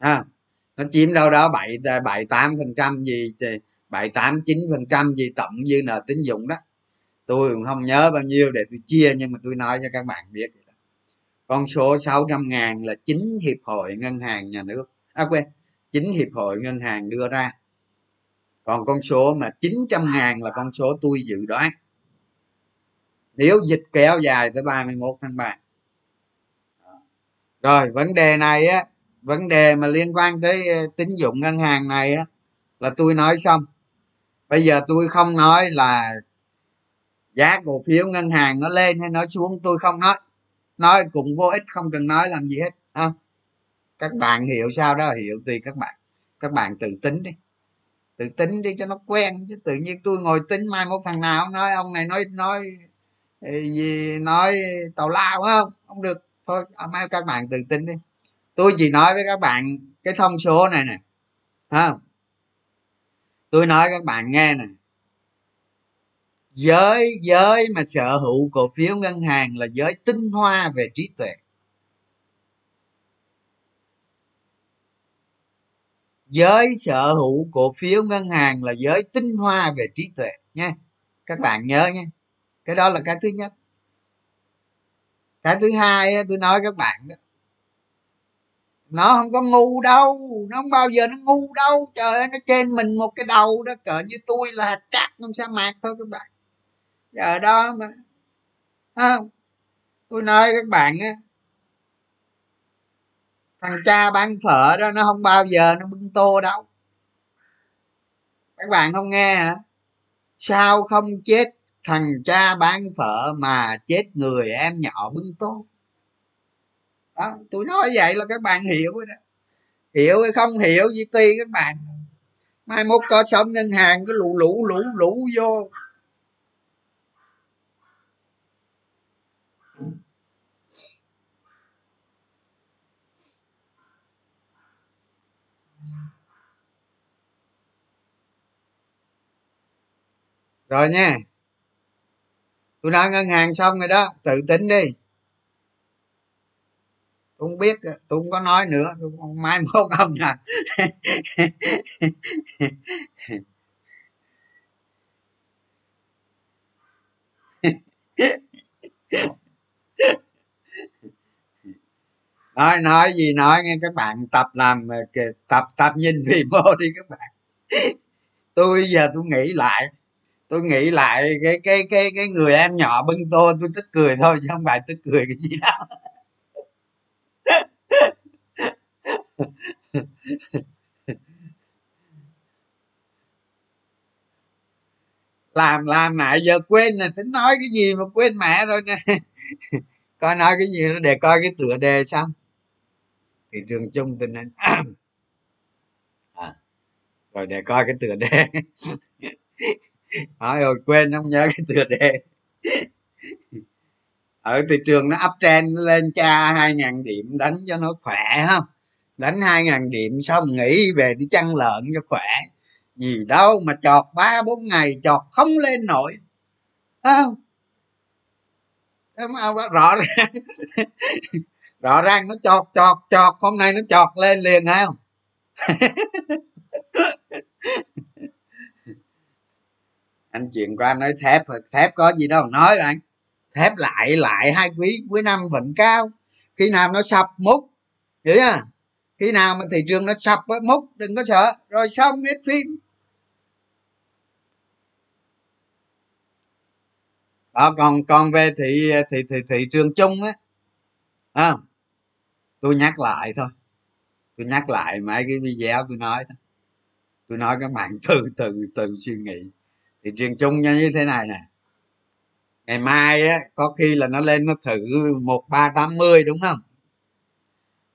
À, nó chiếm đâu đó bảy bảy tám phần trăm gì bảy tám chín phần trăm gì tổng dư nợ tín dụng đó. Tôi cũng không nhớ bao nhiêu để tôi chia nhưng mà tôi nói cho các bạn biết con số 600 ngàn là chính hiệp hội ngân hàng nhà nước. À quên chính hiệp hội ngân hàng đưa ra. Còn con số mà 900 ngàn là con số tôi dự đoán. Nếu dịch kéo dài tới 31 tháng 3 rồi vấn đề này á vấn đề mà liên quan tới ờ, tín dụng ngân hàng này á, là tôi nói xong. Bây giờ tôi không nói là giá cổ phiếu ngân hàng nó lên hay nó xuống, tôi không nói. Nói cũng vô ích, không cần nói làm gì hết không các bạn hiểu sao đó, hiểu tùy các bạn. Các bạn tự tính đi. Tự tính đi cho nó quen, chứ tự nhiên tôi ngồi tính mai một thằng nào nói, ông này nói nói ờ, gì, nói tàu lao không? Không được. Thôi à, mai các bạn tự tính đi tôi chỉ nói với các bạn cái thông số này nè ha tôi nói các bạn nghe nè. Giới giới mà sở hữu cổ phiếu ngân hàng là giới tinh hoa về trí tuệ. Giới sở hữu cổ phiếu ngân hàng là giới tinh hoa về trí tuệ nha. Các bạn nhớ nha. Cái đó là cái thứ nhất. Cái thứ hai tôi nói các bạn đó nó không có ngu đâu, nó không bao giờ nó ngu đâu. Trời ơi, nó trên mình một cái đầu đó cỡ như tôi là hạt cát trong sa mạc thôi các bạn. Giờ đó mà không? Tôi nói các bạn á, thằng cha bán phở đó, nó không bao giờ nó bưng tô đâu. Các bạn không nghe hả? Sao không chết thằng cha bán phở mà chết người em nhỏ bưng tô? đó, tôi nói vậy là các bạn hiểu rồi đó. Hiểu hay không hiểu gì tùy các bạn. Mai mốt có sống ngân hàng, cứ lũ lũ lũ lũ vô. Rồi nha. Tôi nói ngân hàng xong rồi đó, tự tính đi tôi không biết tôi không có nói nữa tôi mai mốt ông nè nói nói gì nói, nghe các bạn tập làm tập tập nhìn video đi các bạn. Tôi giờ tôi nghĩ lại, tôi nghĩ lại cái cái cái cái người em nhỏ bưng tô, tôi tức cười thôi, chứ không phải tức cười cái gì đâu. làm làm lại giờ quên là tính nói cái gì mà quên mẹ rồi nè. Coi nói cái gì để coi cái tựa đề xong thị trường chung tình hình. À, rồi để coi cái tựa đề. Nói rồi quên không nhớ cái tựa đề. Ở thị trường nó uptrend lên cha hai ngàn điểm đánh cho nó khỏe không? Đánh hai ngàn điểm xong nghỉ về đi chăn lợn cho khỏe. Gì đâu mà chọt ba bốn ngày chọt không lên nổi. Không? Rõ ràng. Rõ ràng nó chọt chọt chọt. Hôm nay nó chọt lên liền không? Anh chuyện qua nói thép thép có gì đâu. Nói anh. Thép lại lại, hai quý cuối năm vẫn cao. Khi nào nó sập mút, hiểu chưa? Khi nào mà thị trường nó sập với mút đừng có sợ. Rồi xong hết phim. Đó còn còn về thị thị thị thị trường chung á. À, tôi nhắc lại thôi. Tôi nhắc lại mấy cái video tôi nói thôi. Tôi nói các bạn từ từ từ suy nghĩ. Thị trường chung như thế này nè. Ngày mai á có khi là nó lên nó thử một ba tám mươi đúng không?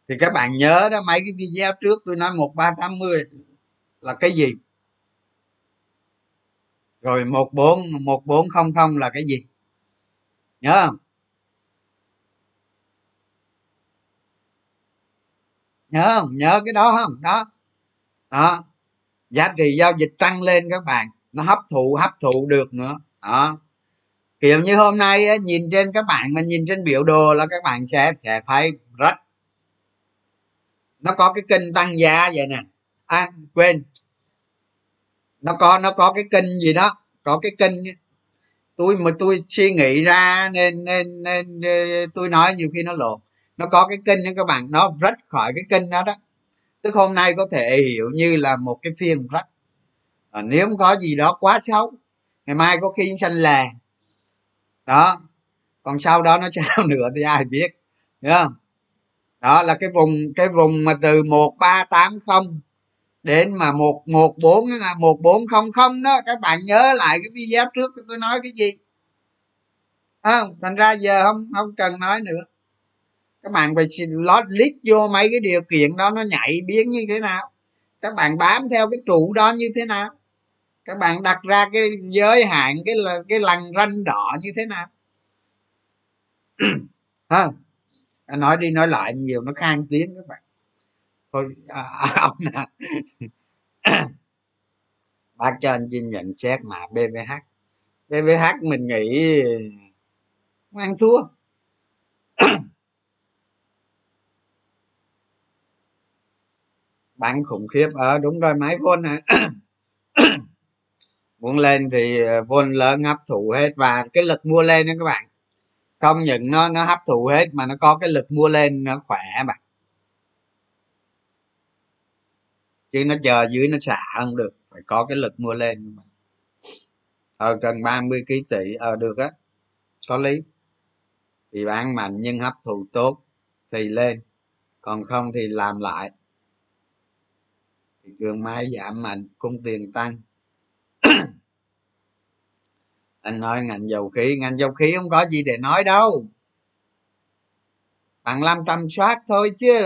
Thì các bạn nhớ đó mấy cái video trước tôi nói một ba tám mươi là cái gì? Rồi một bốn một bốn không không là cái gì? Nhớ không? Nhớ không? Nhớ cái đó không? Đó. Đó. Giá trị giao dịch tăng lên các bạn. Nó hấp thụ hấp thụ được nữa. Đó. Kiểu như hôm nay á, nhìn trên các bạn mà nhìn trên biểu đồ là các bạn sẽ sẽ thấy rất nó có cái kênh tăng giá vậy nè. Anh à, quên. Nó có nó có cái kênh gì đó. Có cái kênh tôi mà tôi suy nghĩ ra nên nên nên tôi nói nhiều khi nó lộn. Nó có cái kênh đó các bạn. Nó rách khỏi cái kênh đó đó. Tức hôm nay có thể hiểu như là một cái phiên rách. À, nếu không có gì đó quá xấu ngày mai có khi xanh là đó. Còn sau đó nó sao nữa thì ai biết. Đúng không? Đó là cái vùng cái vùng mà từ một ba tám không đến mà một một bốn một bốn không không đó. Các bạn nhớ lại cái video trước tôi nói cái gì? Không thành ra giờ không không cần nói nữa. Các bạn phải lót lít vô mấy cái điều kiện đó, nó nhảy biến như thế nào? Các bạn bám theo cái trụ đó như thế nào? Các bạn đặt ra cái giới hạn, cái là, cái lằn ranh đỏ như thế nào? Ha nói đi nói lại nhiều nó khang tiếng các bạn. Thôi à, à ông nè. Bác cho anh xin nhận xét mà bvh bvh mình nghĩ ăn thua. Bán khủng khiếp ở à, đúng rồi máy vôn này muốn lên thì ờ, vôn lớn hấp thụ hết và cái lực mua lên đó các bạn không những nó nó hấp thụ hết mà nó có cái lực mua lên nó khỏe bạn. Chứ nó chờ dưới nó xả không được, phải có cái lực mua lên mà. Ờ cần 30 kg tỷ ờ được á, có lý. Thì bán mạnh nhưng hấp thụ tốt thì lên, còn không thì làm lại. Thị trường mai giảm mạnh, cung tiền tăng anh nói ngành dầu khí ngành dầu khí không có gì để nói đâu. Bạn làm tầm soát thôi chứ.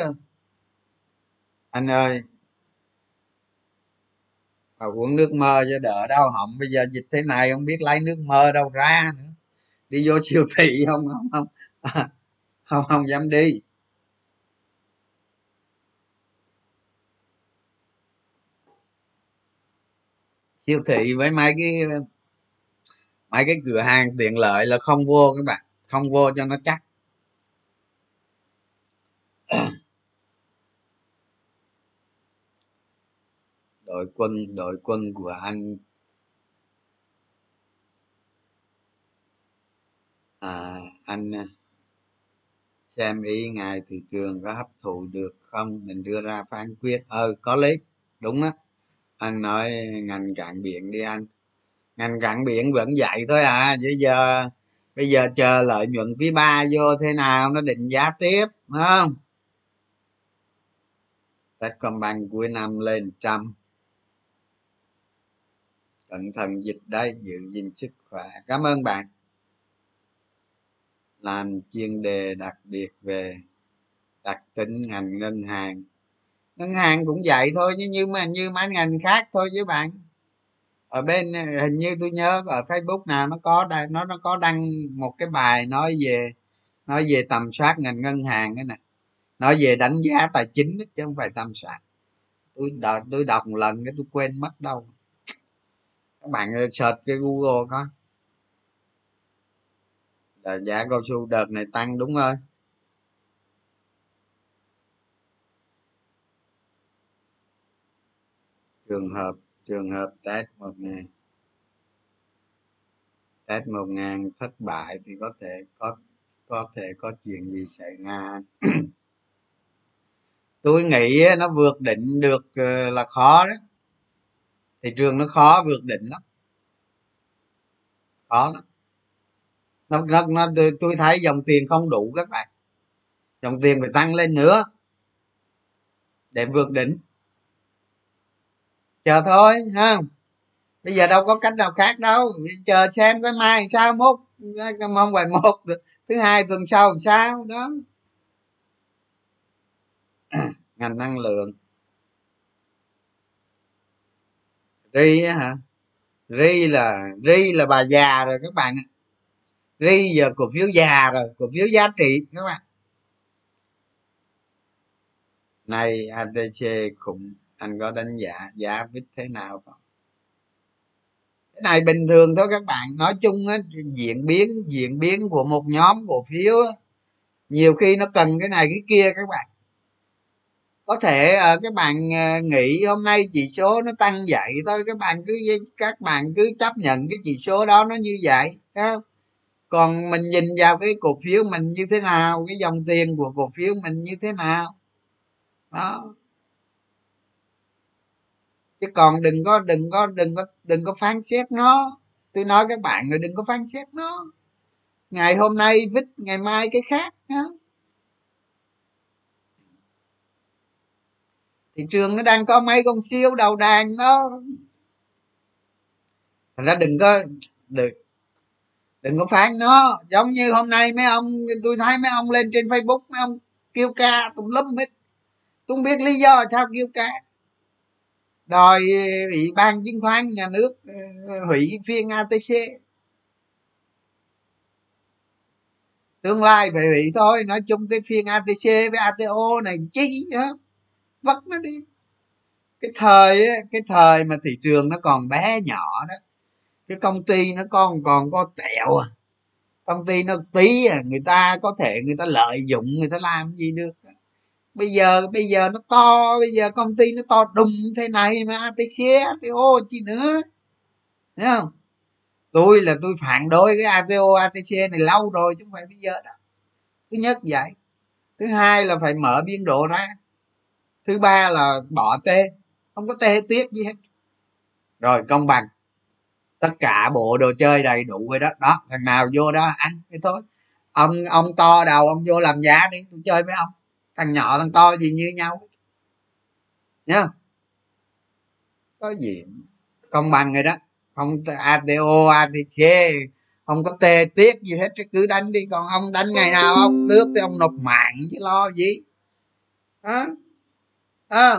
Anh ơi và uống nước mơ cho đỡ đau họng. Bây giờ dịch thế này không biết lấy nước mơ đâu ra nữa. Đi vô siêu thị không không không. Không, không dám đi. Siêu thị với mấy cái mấy cái cửa hàng tiện lợi là không vô các bạn không vô cho nó chắc. Đội quân đội quân của anh. À, anh à, xem ý ngài thị trường có hấp thụ được không? Mình đưa ra phán quyết. Ờ có lý. Đúng á. Anh nói ngành cạn biển đi anh ngành cảng biển vẫn vậy thôi à bây giờ bây giờ chờ lợi nhuận quý ba vô thế nào nó định giá tiếp không? Techcombank cuối năm lên trăm. Cẩn thận dịch đây, giữ gìn sức khỏe. Cảm ơn bạn. Làm chuyên đề đặc biệt về đặc tính ngành ngân hàng. Ngân hàng cũng vậy thôi, chứ như mà, như mấy ngành khác thôi chứ bạn ở bên ờ, hình như tôi nhớ ở facebook nào nó có nó nó có đăng một cái bài nói về nói về tầm soát ngành ngân hàng cái này nói về đánh giá tài chính đó, chứ không phải tầm soát. Tôi đọc tôi đọc một lần cái tôi quên mất đâu. Các bạn search cái google có Đợt giá cao su đợt này tăng đúng rồi. Trường hợp trường hợp test một ngàn. Test một ngàn thất bại thì có thể có có thể có chuyện gì xảy ra. Tôi nghĩ nó vượt định được ờ, là khó đó. Thị trường nó khó vượt định lắm. Khó lắm. Nó, nó, nó tôi thấy dòng tiền không đủ các bạn. Dòng tiền phải tăng lên nữa để vượt đỉnh chờ thôi, ha. Bây giờ đâu có cách nào khác đâu. Chờ xem cái mai sao, mốt không bài một, thứ hai tuần sau làm sao, đó. Ngành năng lượng. Ri hả? Ri là ri là bà già rồi các bạn ri giờ cổ phiếu già rồi, cổ phiếu giá trị các bạn. Này atc khủng anh có đánh giá giá vít thế nào không? Cái này bình thường thôi các bạn. Nói chung á diễn biến diễn biến của một nhóm cổ phiếu á, nhiều khi nó cần cái này cái kia các bạn. Có thể à, các bạn à, nghĩ hôm nay chỉ số nó tăng vậy thôi các bạn cứ các bạn cứ chấp nhận cái chỉ số đó nó như vậy không? còn mình nhìn vào cái cổ phiếu mình như thế nào cái dòng tiền của cổ phiếu mình như thế nào? Đó chứ còn đừng có đừng có đừng có đừng có phán xét nó. Tôi nói các bạn rồi đừng có phán xét nó. Ngày hôm nay vít, ngày mai cái khác đó. thị trường nó đang có mấy con siêu đầu đàn đó. Thành ra đừng có được đừng có phán nó. Giống như hôm nay mấy ông, tôi thấy mấy ông lên trên facebook, mấy ông kêu ca tùm lum hết. Tôi không biết lý do sao kêu ca đòi ờ, ủy ban chứng khoán nhà nước ờ, hủy phiên atc tương lai phải hủy thôi, nói chung cái phiên atc với ato này chi á vất nó đi. Cái thời cái thời mà thị trường nó còn bé nhỏ đó, cái công ty nó còn còn có tẹo à. Công ty nó tí à người ta có thể người ta lợi dụng, người ta làm gì được bây giờ bây giờ nó to, bây giờ công ty nó to đùng thế này mà atc ato chi nữa. Thấy không? Tôi là tôi phản đối cái ato atc này lâu rồi chứ không phải bây giờ đó thứ nhất vậy. Thứ hai là phải mở biên độ ra. Thứ ba là bỏ tê. Không có tê tiếc gì hết. Rồi công bằng. Tất cả bộ đồ chơi đầy đủ rồi đó. Đó, thằng nào vô đó ăn cái thôi. Ông ông to đầu, ông vô làm giá đi, tôi chơi với ông thằng nhỏ thằng to gì như nhau nhá có gì? Công bằng rồi đó. Không ato atc à, à, không có tê tiết gì hết cứ đánh đi. Còn ông đánh ngày nào ông nước thì ông nộp mạng chứ lo gì. Đó à,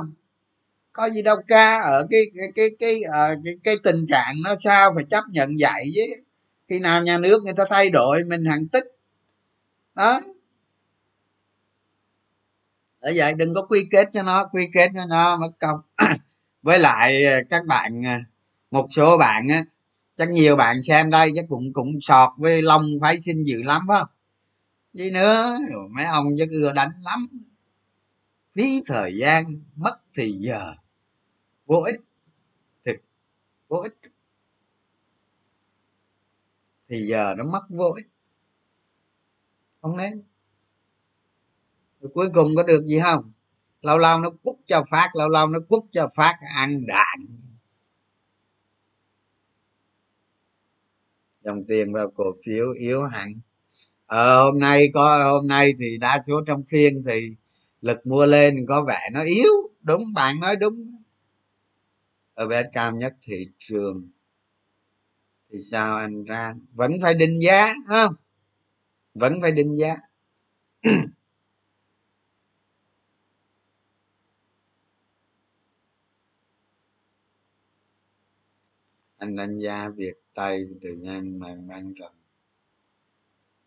có gì đâu ca ở cái cái cái cái, ở cái cái tình trạng nó sao phải chấp nhận vậy chứ? Khi nào nhà nước người ta thay đổi mình hẳn tích. Đó bởi vậy đừng có quy kết cho nó, quy kết cho nó mất công. Với lại à, các bạn à, một số bạn á, chắc nhiều bạn xem đây, chắc cũng cũng sọt với long phái sinh dữ lắm, phải không? Gì nữa mấy ông chắc ưa đánh lắm. Phí thời gian, mất thì giờ. Vô ích thực vô ích. Thì giờ nó mất vô ích. Không nên rồi cuối cùng có được gì không? Lâu lâu nó quất cho phát lâu lâu nó quất cho phát ăn đạn. Dòng tiền vào cổ phiếu yếu hẳn. Ờ, hôm nay có hôm nay thì đa số trong phiên thì lực mua lên có vẻ nó yếu. Đúng bạn nói đúng. Ở bên cao nhất thị trường. Thì sao anh ra vẫn phải định giá không? Vẫn phải định giá. anh đánh giá việc tây từ nhanh mà bán rồng.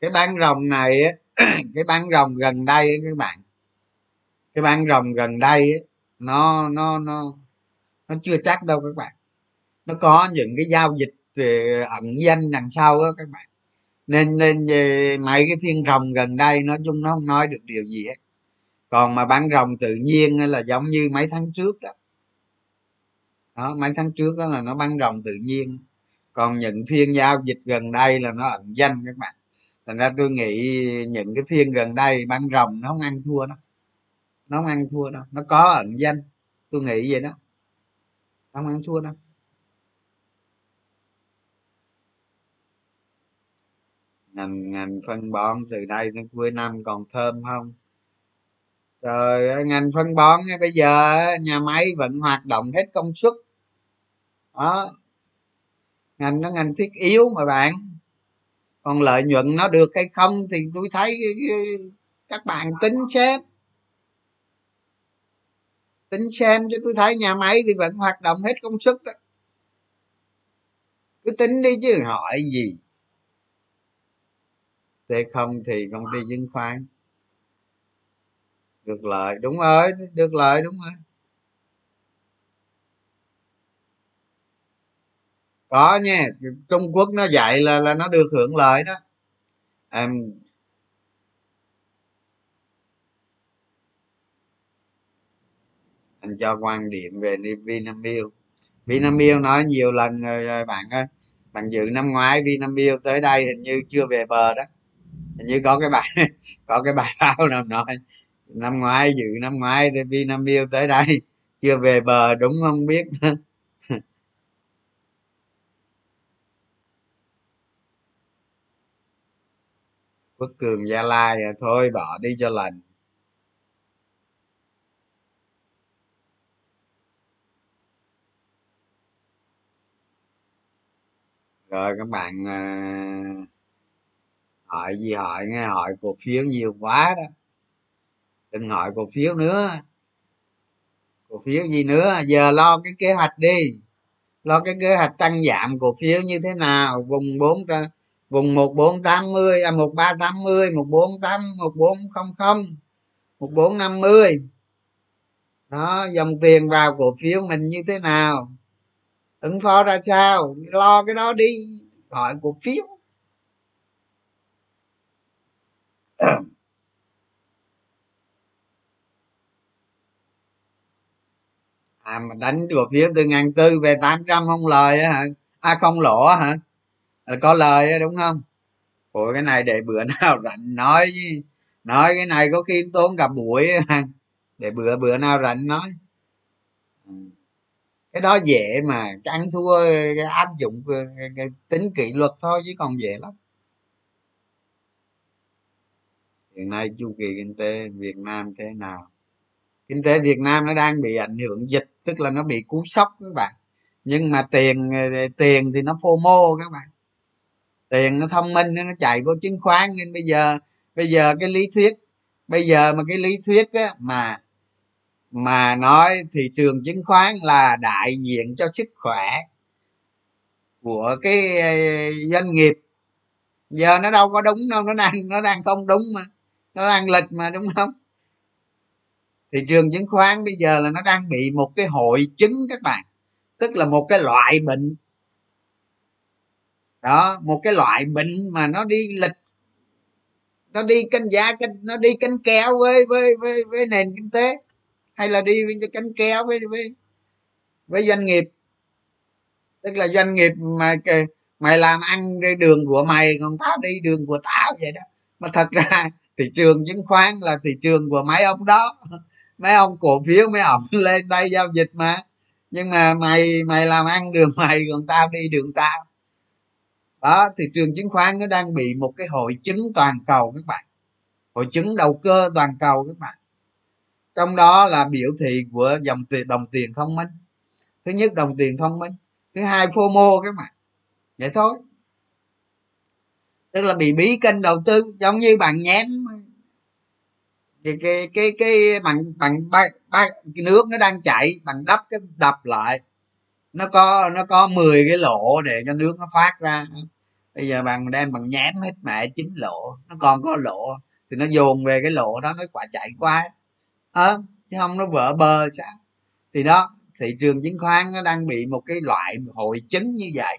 Cái bán rồng này á, cái bán rồng gần đây á các bạn. Cái bán rồng gần đây á, nó nó nó nó chưa chắc đâu các bạn. Nó có những cái giao dịch ờ, ẩn danh đằng sau đó các bạn. Nên nên ờ, mấy cái phiên rồng gần đây nói chung nó không nói được điều gì hết. Còn mà bán rồng tự nhiên là giống như mấy tháng trước đó đó, mấy tháng trước đó là nó bán rồng tự nhiên. Còn những phiên giao dịch gần đây là nó ẩn danh các bạn. Thành ra tôi nghĩ những cái phiên gần đây bán rồng nó không ăn thua đâu. Nó không ăn thua đâu. Nó có ẩn danh. Tôi nghĩ vậy đó. Nó không ăn thua đâu. Ngành ngành phân bón từ đây đến cuối năm còn thơm không? Rồi ngành phân bón bây giờ nhà máy vẫn hoạt động hết công suất. Đó. Ngành nó ngành thiết yếu mà bạn. Còn lợi nhuận nó được hay không thì tôi thấy các bạn tính xem. Tính xem cho tôi thấy nhà máy thì vẫn hoạt động hết công suất đó. Cứ tính đi chứ hỏi gì. Thế không thì công ty chứng khoán được lợi đúng rồi được lợi đúng rồi. Có nha trung quốc nó dạy là là nó được hưởng lợi đó. Em anh cho quan điểm về vinamilk. Vinamilk nói nhiều lần rồi, rồi bạn ơi bạn dự năm ngoái vinamilk tới đây hình như chưa về bờ đó. Hình như có cái bài có cái bài báo nào nói năm ngoái dự năm ngoái vinamilk tới đây. Chưa về bờ đúng không biết. Quốc cường gia lai à, thôi bỏ đi cho lành. Rồi các bạn à, hỏi gì hỏi nghe hỏi cổ phiếu nhiều quá đó đừng hỏi cổ phiếu nữa. Cổ phiếu gì nữa? Giờ lo cái kế hoạch đi. Lo cái kế hoạch tăng giảm cổ phiếu như thế nào? Vùng bốn vùng một bốn tám mươi à, một ba tám mươi, một bốn tám, một bốn không không, một bốn năm mươi. Đó, dòng tiền vào cổ phiếu mình như thế nào? Ứng phó ra sao? Lo cái đó đi. Hỏi cổ phiếu. À mà đánh cổ phiếu từ ngàn tư về tám trăm không lời á hả? À không lỗ hả? Là có lời á đúng không? Ủa cái này để bữa nào rảnh nói chứ nói cái này có khi tốn cả buổi để bữa bữa nào rảnh nói. Ừ. Cái đó dễ mà ăn thua cái áp dụng cái, cái tính kỷ luật thôi chứ còn dễ lắm. Hiện nay chu kỳ kinh tế việt nam thế nào? Kinh tế việt nam nó đang bị ảnh hưởng dịch tức là nó bị cú sốc các bạn. Nhưng mà tiền ờ, tiền thì nó phô mô các bạn. Tiền nó thông minh nó chạy vô chứng khoán. Nên bây giờ bây giờ cái lý thuyết bây giờ mà cái lý thuyết á, mà mà nói thị trường chứng khoán là đại diện cho sức khỏe của cái ờ, doanh nghiệp. Giờ nó đâu có đúng đâu nó đang nó đang không đúng mà. Nó đang lịch mà đúng không? Thị trường chứng khoán bây giờ là nó đang bị một cái hội chứng các bạn. Tức là một cái loại bệnh. Đó, một cái loại bệnh mà nó đi lịch. Nó đi canh giá canh, nó đi canh kéo với với với với nền kinh tế. Hay là đi với canh kéo với với với doanh nghiệp. Tức là doanh nghiệp mà mày làm ăn đi đường của mày, còn tao đi đường của tao vậy đó. Mà thật ra thị trường chứng khoán là thị trường của mấy ông đó mấy ông cổ phiếu, mấy ông lên đây giao dịch mà. Nhưng mà mày mày làm ăn đường mày, còn tao đi đường tao. Đó thị trường chứng khoán nó đang bị một cái hội chứng toàn cầu các bạn. Hội chứng đầu cơ toàn cầu các bạn. Trong đó là biểu thị của dòng tiền, đồng tiền thông minh. Thứ nhất, đồng tiền thông minh. Thứ hai, fomo các bạn. Vậy thôi. Tức là bị bí kênh đầu tư, giống như bạn nhém cái cái cái cái bằng bằng ba, ba, cái nước nó đang chảy bằng đắp cái đập lại. Nó có nó có 10 cái lỗ để cho nước nó phát ra. Bây giờ bằng đem bằng nhám hết mẹ chín lỗ nó còn có lỗ thì nó dồn về cái lỗ đó nó quả chạy qua à, chứ không nó vỡ bờ sao? Thì đó thị trường chứng khoán nó đang bị một cái loại hội chứng như vậy.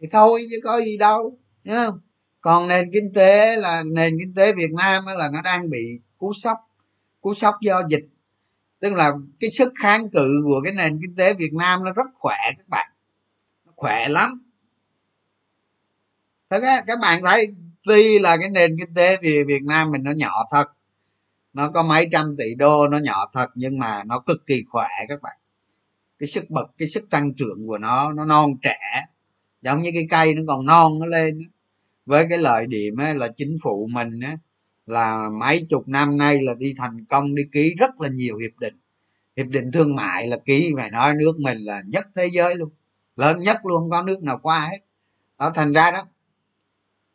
Thì thôi chứ có gì đâu nhá không? Còn nền kinh tế là nền kinh tế việt nam là nó đang bị cú sốc cú sốc do dịch. Tức là cái sức kháng cự của cái nền kinh tế việt nam nó rất khỏe các bạn. Nó khỏe lắm. Thật á các bạn thấy tuy là cái nền kinh tế vì việt nam mình nó nhỏ thật nó có mấy trăm tỷ đô nó nhỏ thật nhưng mà nó cực kỳ khỏe các bạn. Cái sức bật cái sức tăng trưởng của nó nó non trẻ. Giống như cái cây nó còn non nó lên với cái lợi điểm ấy, là chính phủ mình á, là mấy chục năm nay là đi thành công, đi ký rất là nhiều hiệp định. Hiệp định thương mại là ký, phải nói nước mình là nhất thế giới luôn, lớn nhất luôn, không có nước nào qua hết. Đó, thành ra đó,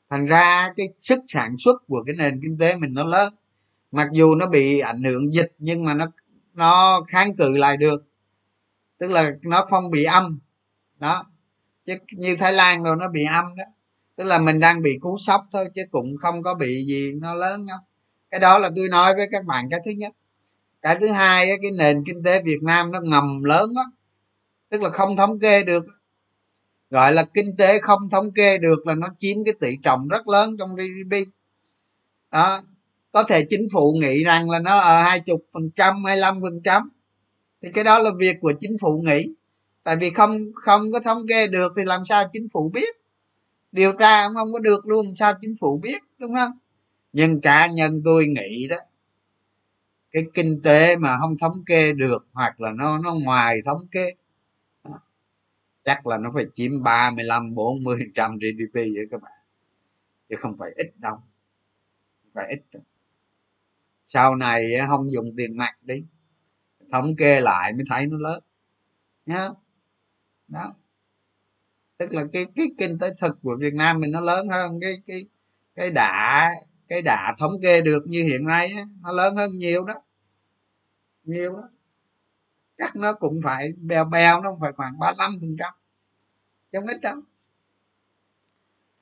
thành ra cái sức sản xuất của cái nền kinh tế mình nó lớn. Mặc dù nó bị ảnh hưởng dịch, nhưng mà nó nó kháng cự lại được. Tức là nó không bị âm. Đó, chứ như thái lan rồi nó bị âm đó tức là mình đang bị cú sốc thôi, chứ cũng không có bị gì nó lớn đâu. Cái đó là tôi nói với các bạn cái thứ nhất. Cái thứ hai cái nền kinh tế việt nam nó ngầm lớn lắm. Tức là không thống kê được. Gọi là kinh tế không thống kê được là nó chiếm cái tỷ trọng rất lớn trong gdp đó. Có thể chính phủ nghĩ rằng là nó ở hai chục phần trăm, hai mươi phần trăm. Thì cái đó là việc của chính phủ nghĩ. Tại vì không không có thống kê được thì làm sao chính phủ biết? Điều tra cũng không có được luôn, sao chính phủ biết, đúng không? Nhưng cá nhân tôi nghĩ đó, cái kinh tế mà không thống kê được, hoặc là nó nó ngoài thống kê chắc là nó phải chiếm 35 40 trăm GDP vậy các bạn. Chứ không phải ít đâu, không phải ít đâu. sau này không dùng tiền mặt đi, thống kê lại mới thấy nó lớn nhá đó tức là cái cái kinh tế thực của Việt Nam mình nó lớn hơn cái cái cái đã cái đã thống kê được như hiện nay nó lớn hơn nhiều đó. Nhiều đó. Chắc nó cũng phải bèo bèo, nó phải khoảng 35 phần trăm. Trong ít đâu.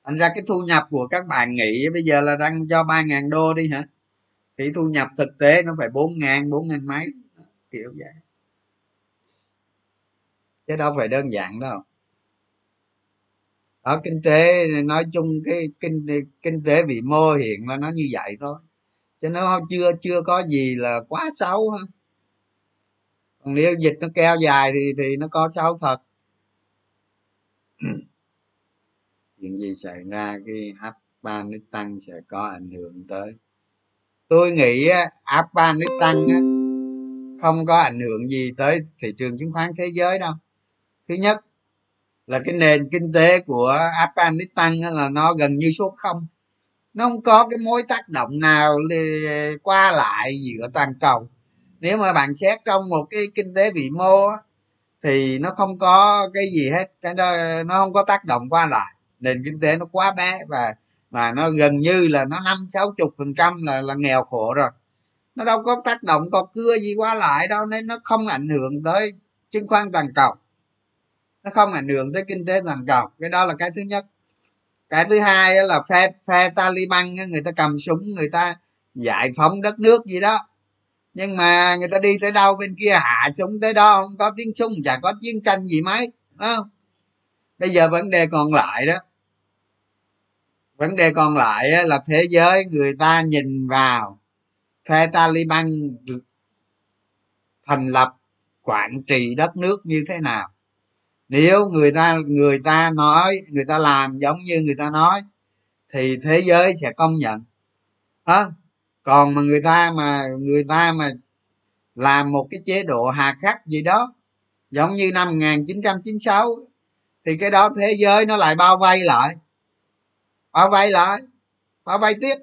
Thành ra cái thu nhập của các bạn nghĩ bây giờ là đang cho ba ngàn đô đi hả? Thì thu nhập thực tế nó phải bốn ngàn bốn ngàn mấy, kiểu vậy. Chứ đâu phải đơn giản đâu ở kinh tế nói chung cái kinh kinh tế vĩ mô hiện là nó như vậy thôi. Chứ nó chưa chưa có gì là quá xấu ha còn nếu dịch nó kéo dài thì thì nó có xấu thật. Chuyện gì xảy ra cái tăng sẽ có ảnh hưởng tới? Tôi nghĩ Afghanistan không có ảnh hưởng gì tới thị trường chứng khoán thế giới đâu. Thứ nhất là cái nền kinh tế của Afghanistan là nó gần như số không. Nó không có cái mối tác động nào qua lại giữa toàn cầu. Nếu mà bạn xét trong một cái kinh tế vĩ mô thì nó không có cái gì hết. Cái đó, nó không có tác động qua lại. Nền kinh tế nó quá bé và mà nó gần như là nó năm sáu chục phần trăm là là nghèo khổ rồi. Nó đâu có tác động, có cưa gì qua lại đâu, nên nó không ảnh hưởng tới chứng khoán toàn cầu nó không ảnh hưởng tới kinh tế toàn cầu. Cái đó là cái thứ nhất. Cái thứ hai là phe phe taliban người ta cầm súng, người ta giải phóng đất nước gì đó. Nhưng mà người ta đi tới đâu, bên kia hạ súng tới đó, không có tiếng súng, chả có chiến tranh gì mấy không? Bây giờ vấn đề còn lại đó. Vấn đề còn lại là thế giới, người ta nhìn vào phe taliban thành lập, quản trị đất nước như thế nào nếu người ta người ta nói người ta làm giống như người ta nói thì thế giới sẽ công nhận. À, còn mà người ta mà người ta mà làm một cái chế độ hà khắc gì đó giống như năm 1996 thì cái đó thế giới nó lại bao vây lại. Bao vây lại. Bao vây tiếp.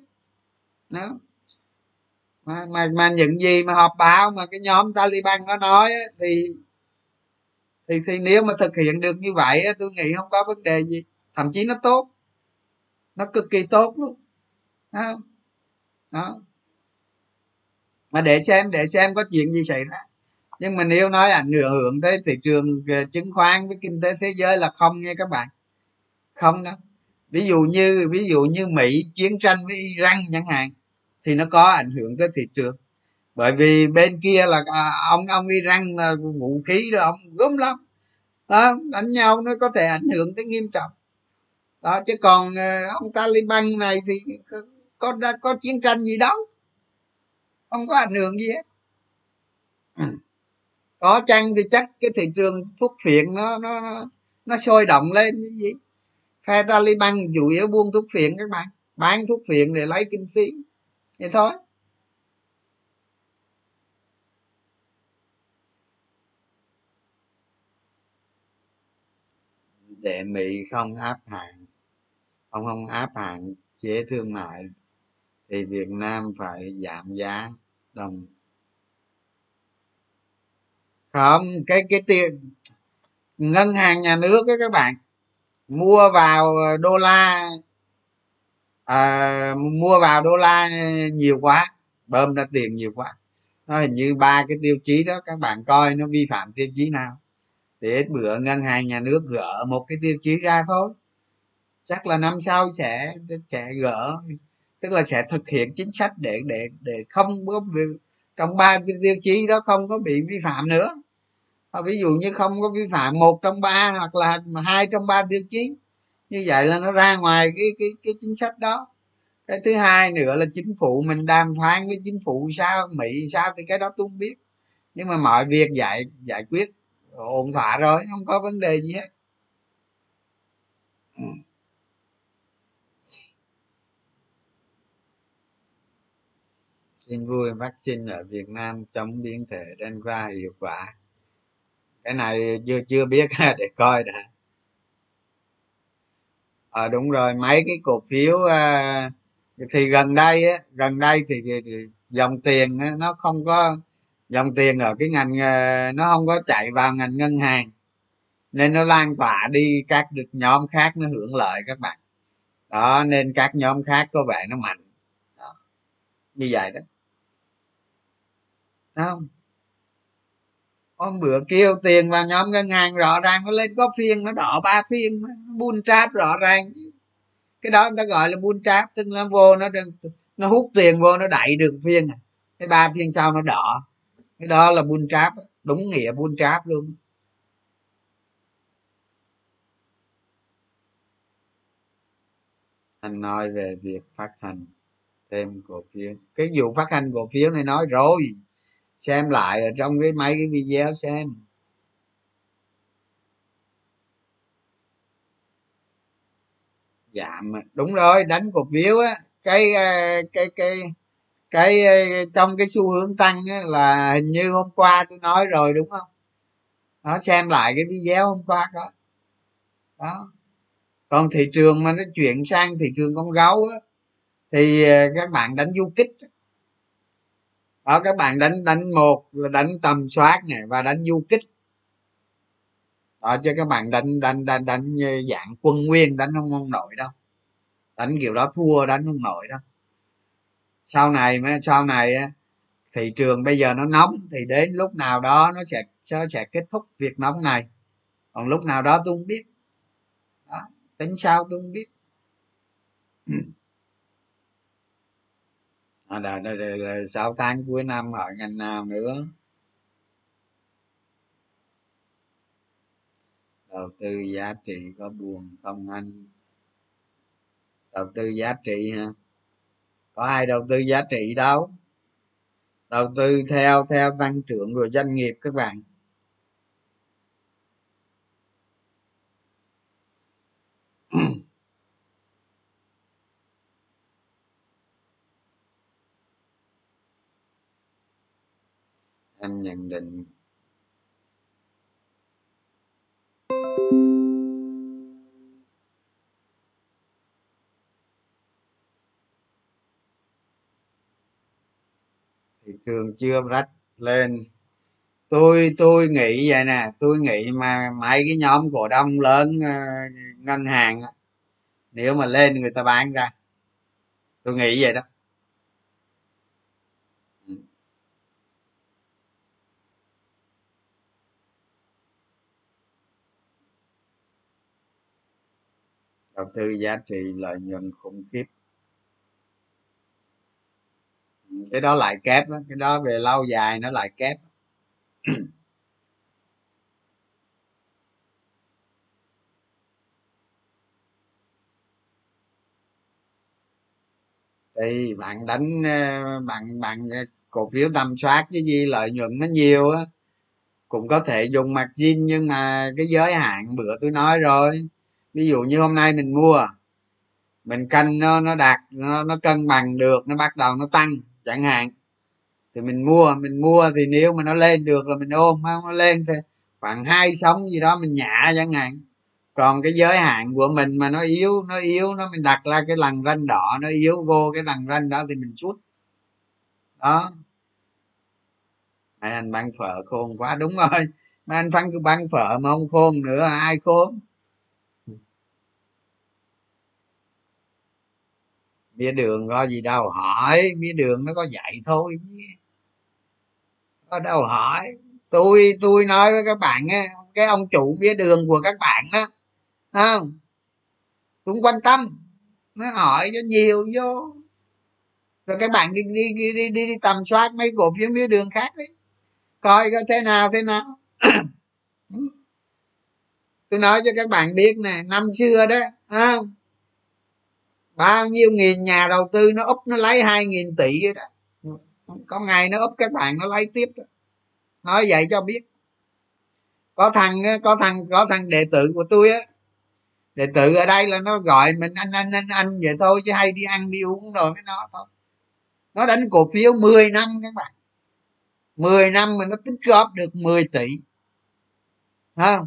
Đó. Mà, mà mà những gì mà họp báo mà cái nhóm Taliban nó nói thì thì thì nếu mà thực hiện được như vậy tôi nghĩ không có vấn đề gì. Thậm chí nó tốt. Nó cực kỳ tốt luôn. Đó, đó. mà để xem để xem có chuyện gì xảy ra. Nhưng mà nếu nói ảnh hưởng tới thị trường ờ, chứng khoán với kinh tế thế giới là không nha các bạn. Không đâu. Ví dụ như ví dụ như mỹ chiến tranh với iran chẳng hạn thì nó có ảnh hưởng tới thị trường bởi vì bên kia là à, ông ông iran là vũ khí rồi ông gớm lắm. Đó, đánh nhau nó có thể ảnh hưởng tới nghiêm trọng. Đó chứ còn ờ, ông taliban này thì có có, có chiến tranh gì đâu. Không có ảnh hưởng gì hết. Có chăng thì chắc cái thị trường thuốc phiện nó nó nó sôi động lên như gì. Phe taliban chủ yếu buôn thuốc phiện các bạn. Bán thuốc phiện để lấy kinh phí. Vậy thôi. Để mỹ không áp hạn ông không áp hạn chế thương mại thì việt nam phải giảm giá đồng. Không cái cái tiền ngân hàng nhà nước ấy các bạn mua vào đô la à, mua vào đô la nhiều quá bơm ra tiền nhiều quá. Nó hình như ba cái tiêu chí đó các bạn coi nó vi phạm tiêu chí nào? Thì ít bữa ngân hàng nhà nước gỡ một cái tiêu chí ra thôi. Chắc là năm sau sẽ sẽ gỡ, tức là sẽ thực hiện chính sách để để để không có trong ba cái tiêu chí đó không có bị vi phạm nữa. Ví dụ như không có vi phạm một trong ba hoặc là hai trong ba tiêu chí, như vậy là nó ra ngoài cái cái cái chính sách đó. Cái thứ hai nữa là chính phủ, mình đàm phán với chính phủ sao mỹ, sao thì cái đó tôi không biết. Nhưng mà mọi việc giải giải quyết ổn thỏa rồi không có vấn đề gì hết. Ừ. xin vui vaccine ở Việt Nam chống biến thể Delta hiệu quả. Cái này chưa chưa biết để coi đã. Ờ à, đúng rồi mấy cái cổ phiếu à, thì gần đây gần đây thì, dòng tiền nó không có dòng tiền ở cái ngành ờ, nó không có chạy vào ngành ngân hàng, nên nó lan tỏa đi các nhóm khác nó hưởng lợi các bạn. Đó, nên các nhóm khác có vẻ nó mạnh. Đó. như vậy đó. Không? Hôm bữa kêu tiền vào nhóm ngân hàng rõ ràng nó lên có phiên, nó đỏ ba phiên buôn tráp rõ ràng. Cái đó người ta gọi là buôn tráp tức là vô nó nó hút tiền vô nó đẩy được phiên à. cái ba phiên sau nó đỏ cái đó là buôn tráp đúng nghĩa buôn tráp luôn. Anh nói về việc phát hành thêm cổ phiếu. Cái vụ phát hành cổ phiếu này nói rồi. Xem lại ở trong cái mấy cái video xem. Dạ Giảm đúng rồi, đánh cổ phiếu á. Cái à, cái cái cái ờ, trong cái xu hướng tăng á, là hình như hôm qua tôi nói rồi đúng không? Nó xem lại cái video hôm qua đó đó. Còn thị trường mà nó chuyển sang thị trường con gấu á thì ờ, các bạn đánh du kích đó các bạn đánh đánh một là đánh tầm soát này và đánh du kích. Đó cho các bạn đánh đánh đánh đánh ờ, dạng quân nguyên đánh không ông nội đâu. Đánh kiểu đó thua đánh không nội đâu sau này sau này thị trường bây giờ nó nóng thì đến lúc nào đó nó sẽ nó sẽ kết thúc việc nóng này. Còn lúc nào đó tôi không biết. Đó, tính sao tôi không biết. À, là, là, là, là sáu tháng cuối năm ở ngành nào nữa? Đầu tư giá trị có buồn không anh? Đầu tư giá trị ha có ai đầu tư giá trị đâu. Đầu tư theo theo tăng trưởng của doanh nghiệp các bạn. Em nhận định trường chưa rách lên. Tôi tôi nghĩ vậy nè, tôi nghĩ mà mấy cái nhóm cổ đông lớn ờ, ngân hàng nếu mà lên người ta bán ra, tôi nghĩ vậy đó. Đầu tư giá trị lợi nhuận khủng khiếp cái đó lại kép đó cái đó về lâu dài nó lại kép. Thì bạn đánh ờ, bạn bạn ờ, cổ phiếu tầm soát với gì lợi nhuận nó nhiều á cũng có thể dùng margin nhưng mà cái giới hạn bữa tôi nói rồi. Ví dụ như hôm nay mình mua mình canh nó nó đạt nó, nó cân bằng được nó bắt đầu nó tăng chẳng hạn. Thì mình mua mình mua thì nếu mà nó lên được là mình ôm không nó lên thì khoảng hai sống gì đó mình nhả chẳng hạn. Còn cái giới hạn của mình mà nó yếu nó yếu, nó mình đặt ra cái lằn ranh đỏ, nó yếu vô cái lằn ranh đó thì mình rút đó. Anh bán phở khôn quá, đúng rồi. Mà anh phân cứ bán phở mà không khôn nữa, ai khôn? Mía đường có gì đâu hỏi mía đường nó có dạy thôi có đâu hỏi. Tôi tôi nói với các bạn á cái ông chủ mía đường của các bạn đó không? Cũng quan tâm nó hỏi cho nhiều vô. Rồi các bạn đi đi đi đi, đi, đi tầm soát mấy cổ phiếu mía đường khác đi. Coi coi thế nào thế nào. Tôi nói cho các bạn biết nè năm xưa đó không? Bao nhiêu nghìn nhà đầu tư nó úp, nó lấy hai nghìn tỷ đó. Có ngày nó úp, các bạn nó lấy tiếp đó. Nói vậy cho biết. Có thằng có thằng có thằng đệ tử của tôi á. Đệ tử ở đây là nó gọi mình anh anh anh anh vậy thôi, chứ hay đi ăn, đi uống rồi với nó thôi. Nó đánh cổ phiếu 10 năm các bạn. 10 năm mà nó tích góp được 10 tỷ. Không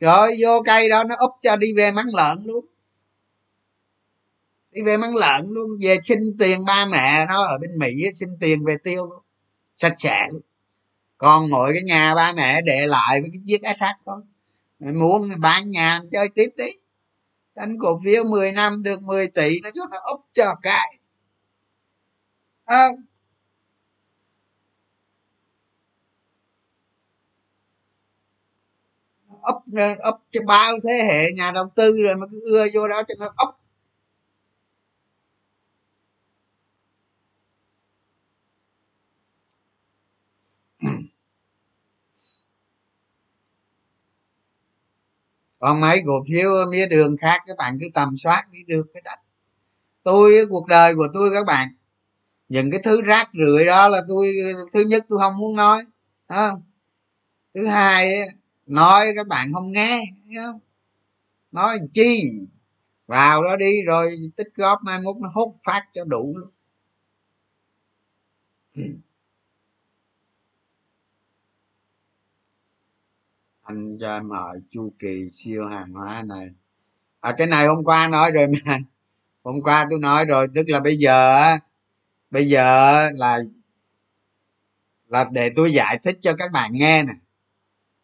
rồi vô cây đó nó úp cho đi về mắng lợn luôn đi về mắng lợn luôn về xin tiền ba mẹ nó ở bên mỹ xin tiền về tiêu luôn sạch sẽ. Luôn còn ngồi cái nhà ba mẹ để lại với cái chiếc sh thôi mày muốn bán nhà chơi tiếp đi. Đánh cổ phiếu 10 năm được 10 tỷ nó cho nó úp cho cái. Ờ. À, ấp ấp cho bao thế hệ nhà đầu tư rồi mà cứ ưa vô đó cho nó ấp còn mấy cổ phiếu mía đường khác, các bạn cứ tầm soát đi được cái đất tôi, cuộc đời của tôi, các bạn, những cái thứ rác rưởi đó là tôi, thứ nhất tôi không muốn nói không? Thứ hai nói các bạn không nghe không? Nói chi? Vào đó đi rồi tích góp mai mốt nó hút phát cho đủ luôn. Anh cho em hỏi chu kỳ siêu hàng hóa này. À cái này hôm qua nói rồi mà. Hôm qua tôi nói rồi tức là bây giờ á bây giờ là là để tôi giải thích cho các bạn nghe nè.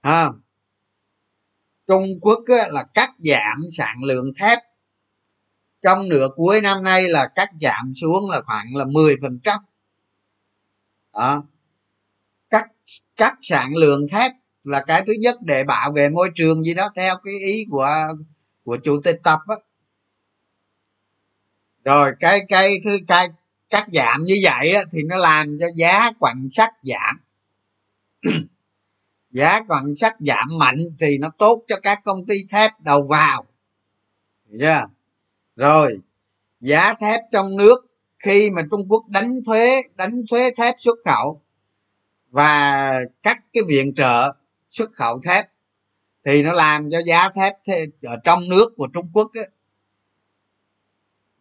Ha? Trung quốc á, là cắt giảm sản lượng thép. Trong nửa cuối năm nay là cắt giảm xuống là khoảng là 10 phần trăm. Đó. Cắt cắt sản lượng thép là cái thứ nhất để bảo vệ môi trường gì đó theo cái ý của của chủ tịch tập á. Rồi cái cái thứ cái cắt giảm như vậy á, thì nó làm cho giá quặng sắt giảm. Giá quặng sắt giảm mạnh thì nó tốt cho các công ty thép đầu vào. Yeah. rồi giá thép trong nước khi mà trung quốc đánh thuế đánh thuế thép xuất khẩu và cắt cái viện trợ xuất khẩu thép thì nó làm cho giá thép ở ờ, trong nước của trung quốc ấy,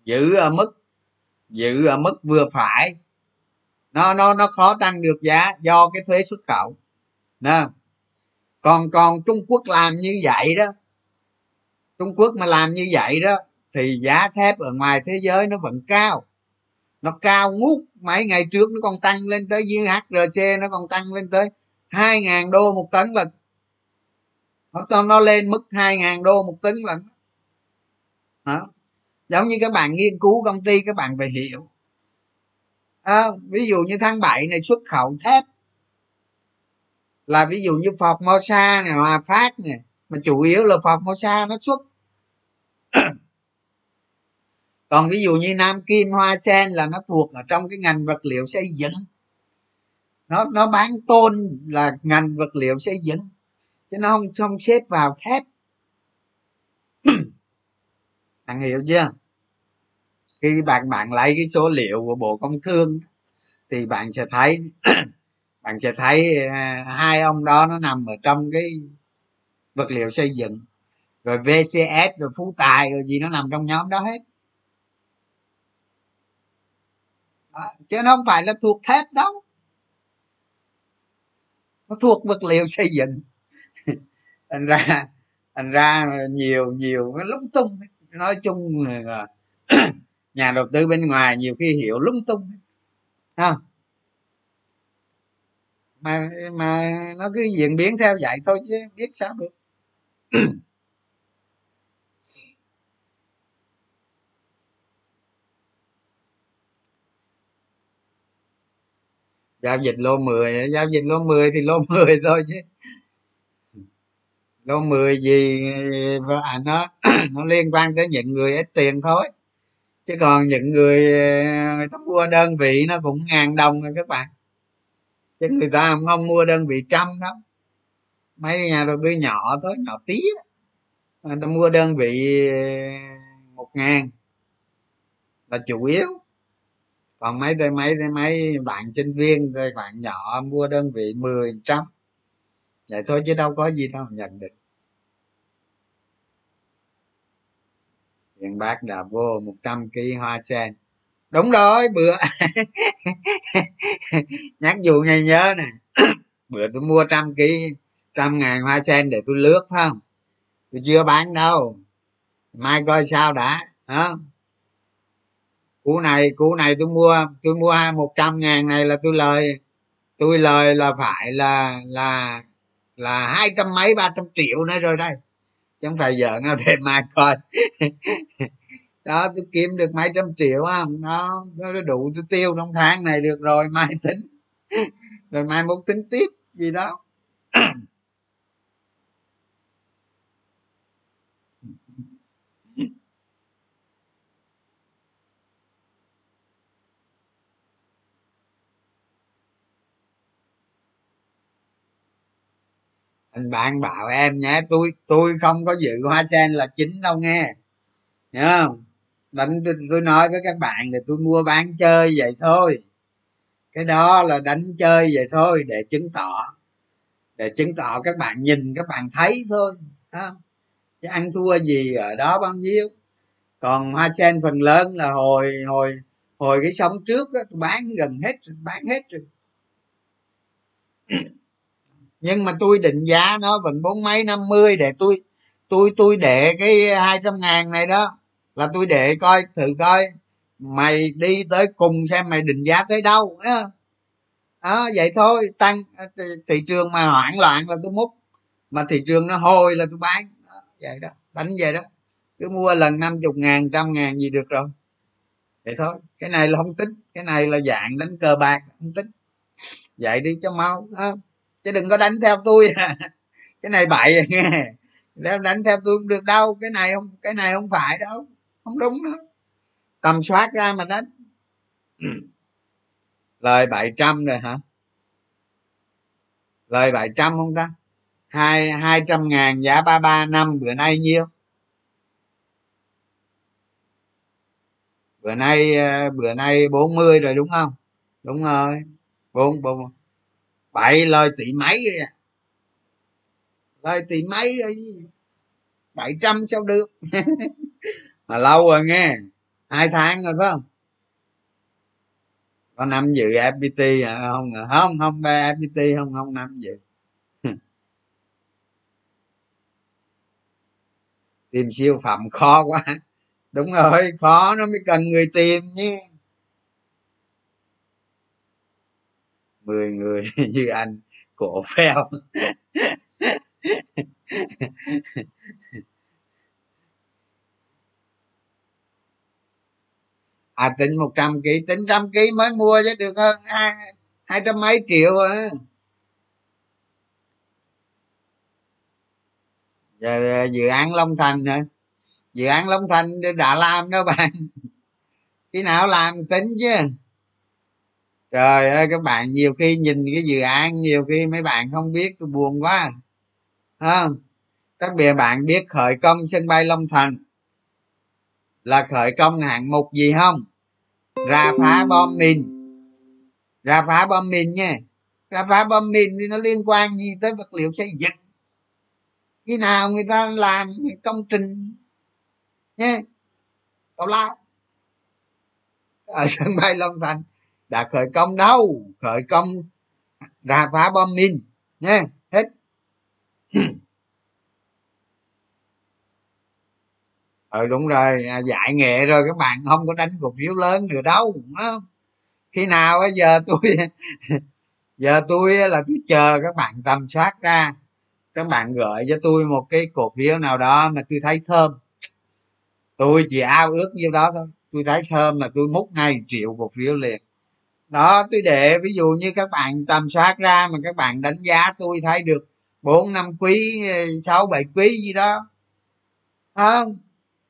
giữ ở mức giữ ở mức vừa phải. Nó nó nó khó tăng được giá do cái thuế xuất khẩu nè. Còn còn trung quốc làm như vậy đó trung quốc mà làm như vậy đó thì giá thép ở ngoài thế giới nó vẫn cao. Nó cao ngút mấy ngày trước nó còn tăng lên tới như hrc nó còn tăng lên tới hai ngàn đô một tấn lần nó nó lên mức hai ngàn đô một tấn lần đó. Giống như các bạn nghiên cứu công ty các bạn phải hiểu. À, ví dụ như tháng 7 này xuất khẩu thép là ví dụ như Formosa này Hòa Phát này mà chủ yếu là Formosa nó xuất. Còn ví dụ như Nam Kim Hoa Sen là nó thuộc ở trong cái ngành vật liệu xây dựng nó nó bán tôn là ngành vật liệu xây dựng, chứ nó không không xếp vào thép. Bạn hiểu chưa? Khi bạn bạn lấy cái số liệu của bộ công thương thì bạn sẽ thấy, bạn sẽ thấy à, hai ông đó nó nằm ở trong cái vật liệu xây dựng. Rồi vcs rồi phú tài, rồi gì nó nằm trong nhóm đó hết. Đó. chứ nó không phải là thuộc thép đâu thuốc vật liệu xây dựng. Thành ra thành ra nhiều nhiều cái lung tung nói chung là, nhà đầu tư bên ngoài nhiều khi hiểu lung tung ha mà mà nó cứ diễn biến theo vậy thôi chứ biết sao được. giao dịch lô 10 giao dịch lô 10 thì lô 10 thôi chứ. Lô 10 gì và nó nó liên quan tới những người ít tiền thôi. Chứ còn những người à, người ta mua đơn vị nó cũng ngàn đồng rồi các bạn. Chứ người ta không, không mua đơn vị trăm đâu. Mấy nhà đầu tư nhỏ thôi nhỏ tí người ta mua đơn vị à, một ngàn là chủ yếu còn mấy tay mấy tay mấy bạn sinh viên tay bạn nhỏ mua đơn vị mười trăm. Vậy thôi chứ đâu có gì đâu, nhận định hiện bác đã vô 100 kg hoa sen. Đúng rồi, bữa. Nhắc dù ngày nhớ nè. Bữa tôi mua trăm ký, trăm ngàn hoa sen để tôi lướt, phải không? Tôi chưa bán đâu. Mai coi sao đã hả cú này cú này tôi mua tôi mua hai một trăm ngàn này là tôi lời. Tôi lời là phải là là là hai trăm mấy, ba trăm triệu nữa rồi đây. Chứ không phải giờ nào để mai coi. Đó, tôi kiếm được mấy trăm triệu không đó nó đủ tôi tiêu trong tháng này được rồi, mai tính. Rồi mai muốn tính tiếp, gì đó. anh bạn bảo em nhé tôi tôi không có dự hoa sen là chính đâu nghe. Hiểu không? Đánh tôi, tôi nói với các bạn là tôi mua bán chơi vậy thôi. Cái đó là đánh chơi vậy thôi để chứng tỏ để chứng tỏ các bạn nhìn các bạn thấy thôi không? chứ ăn thua gì ở đó bao nhiêu? Còn hoa sen phần lớn là hồi hồi hồi cái sống trước đó tôi bán gần hết bán hết rồi nhưng mà tôi định giá nó vẫn bốn mấy năm mươi để tôi tôi tôi để cái hai trăm ngàn này đó. Là tôi để coi thử coi mày đi tới cùng xem mày định giá tới đâu đó, đó vậy thôi tăng ờ, thị trường mà hoảng loạn là tôi múc mà thị trường nó hồi là tôi bán. Đó, vậy đó đánh vậy đó. Cứ mua lần năm chục ngàn trăm ngàn gì được rồi. Vậy thôi cái này là không tính cái này là dạng đánh cờ bạc không tính. Vậy đi cho mau đó chứ đừng có đánh theo tôi. Cái này bậy. Nghe nếu đánh theo tôi không được đâu. Cái này không, cái này không phải đâu. Không đúng đâu. Tầm soát ra mà đánh. Lời bảy trăm rồi hả? Lời bảy trăm không ta? Hai hai trăm ngàn giá ba ba năm. Bữa nay nhiêu? Bữa nay ờ, bữa nay 40 rồi đúng không? Đúng rồi. Bốn bốn bảy lời tỷ mấy vậy lời tỷ mấy à. bảy trăm sao được? Mà lâu rồi nghe, hai tháng rồi phải không? Có năm dự fpt à? không không không fpt không không năm dự tìm siêu phẩm khó quá. Đúng rồi, khó nó mới cần người tìm nhé. Mười người như anh, cổ phèo à tính một trăm ký, tính trăm ký mới mua chứ được hơn hai hai trăm mấy triệu à. Giờ ờ, dự án long thành hả? Dự án long thành đã làm đó bạn. Khi nào làm tính chứ? Trời ơi, các bạn nhiều khi nhìn cái dự án, nhiều khi mấy bạn không biết, tôi buồn quá à. không? Các bè bạn biết khởi công sân bay long thành là khởi công hạng mục gì không? Ra phá bom mìn. Ra phá bom mìn nha. Ra phá bom mìn thì nó liên quan gì tới vật liệu xây dựng? Khi nào người ta làm công trình nha? Tào lao ở sân bay long thành đã khởi công đâu? Khởi công ra phá bom mìn, nha, hết. Ừ đúng rồi à, dạy nghệ rồi, các bạn không có đánh cổ phiếu lớn nữa đâu khi nào bây giờ tôi giờ tôi là tôi chờ các bạn tầm soát ra. Các bạn gửi cho tôi một cái cổ phiếu nào đó mà tôi thấy thơm. Tôi chỉ ao ước nhiêu đó thôi. Tôi thấy thơm là tôi múc ngay triệu cổ phiếu liền đó, tôi để ví dụ như các bạn tầm soát ra mà các bạn đánh giá, tôi thấy được bốn, năm quý ờ, sáu, bảy quý gì đó. Không?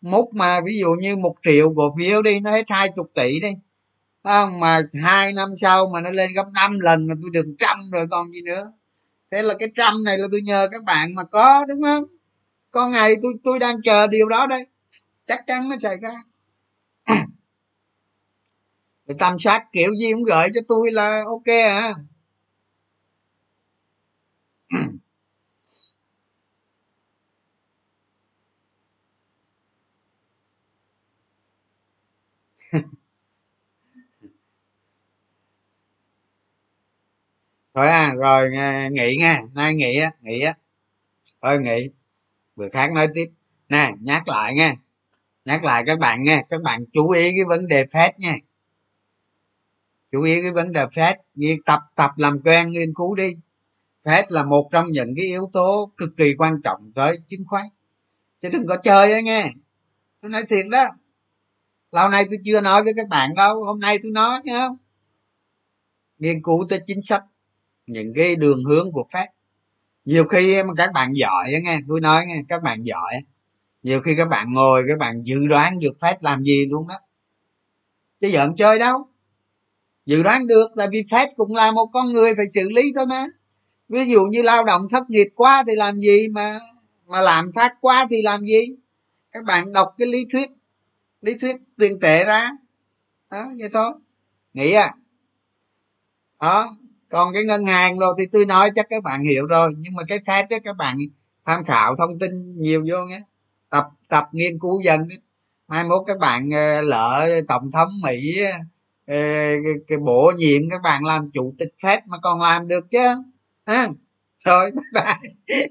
Múc mà ví dụ như một triệu cổ phiếu đi, nó hết hai chục tỷ đi. Không? Mà hai năm sau mà nó lên gấp năm lần là tôi được trăm rồi còn gì nữa. Thế là cái trăm này là tôi nhờ các bạn mà có, đúng không? Có ngày tôi tôi đang chờ điều đó đây. Chắc chắn nó xảy ra thì tầm soát kiểu gì cũng gửi cho tôi là ok à. Thôi à rồi à, nghỉ nha. Nay nghỉ á nghỉ á. Thôi nghỉ bữa khác nói tiếp. Nè, nhắc lại nha. Nhắc lại các bạn nha. Các bạn chú ý cái vấn đề phép nha chú ý cái vấn đề phép. Nghiên tập tập làm quen, nghiên cứu đi. Phép là một trong những cái yếu tố cực kỳ quan trọng tới chứng khoán. Chứ đừng có chơi đó nghe. Tôi nói thiệt đó. Lâu nay tôi chưa nói với các bạn đâu. Hôm nay tôi nói nhá không? Nghiên cứu tới chính sách. Những cái đường hướng của phép. Nhiều khi mà các bạn giỏi nghe. Tôi nói nghe, các bạn giỏi nhiều khi các bạn ngồi, các bạn dự đoán được phép làm gì luôn đó. Chứ giận chơi đâu dự đoán được tại vì phép cũng là một con người phải xử lý thôi mà. Ví dụ như lao động thất nghiệp quá thì làm gì mà mà làm phát quá thì làm gì? Các bạn đọc cái lý thuyết lý thuyết tiền tệ ra. Đó, vậy thôi. Nghĩ à. Đó, còn cái ngân hàng rồi thì tôi nói chắc các bạn hiểu rồi, nhưng mà cái phép đó các bạn tham khảo thông tin nhiều vô nhé. Tập tập nghiên cứu dần mai mốt các bạn ờ, lỡ tổng thống mỹ cái, cái bộ diện các bạn làm chủ tịch phép mà còn làm được chứ ha? Rồi bye bye.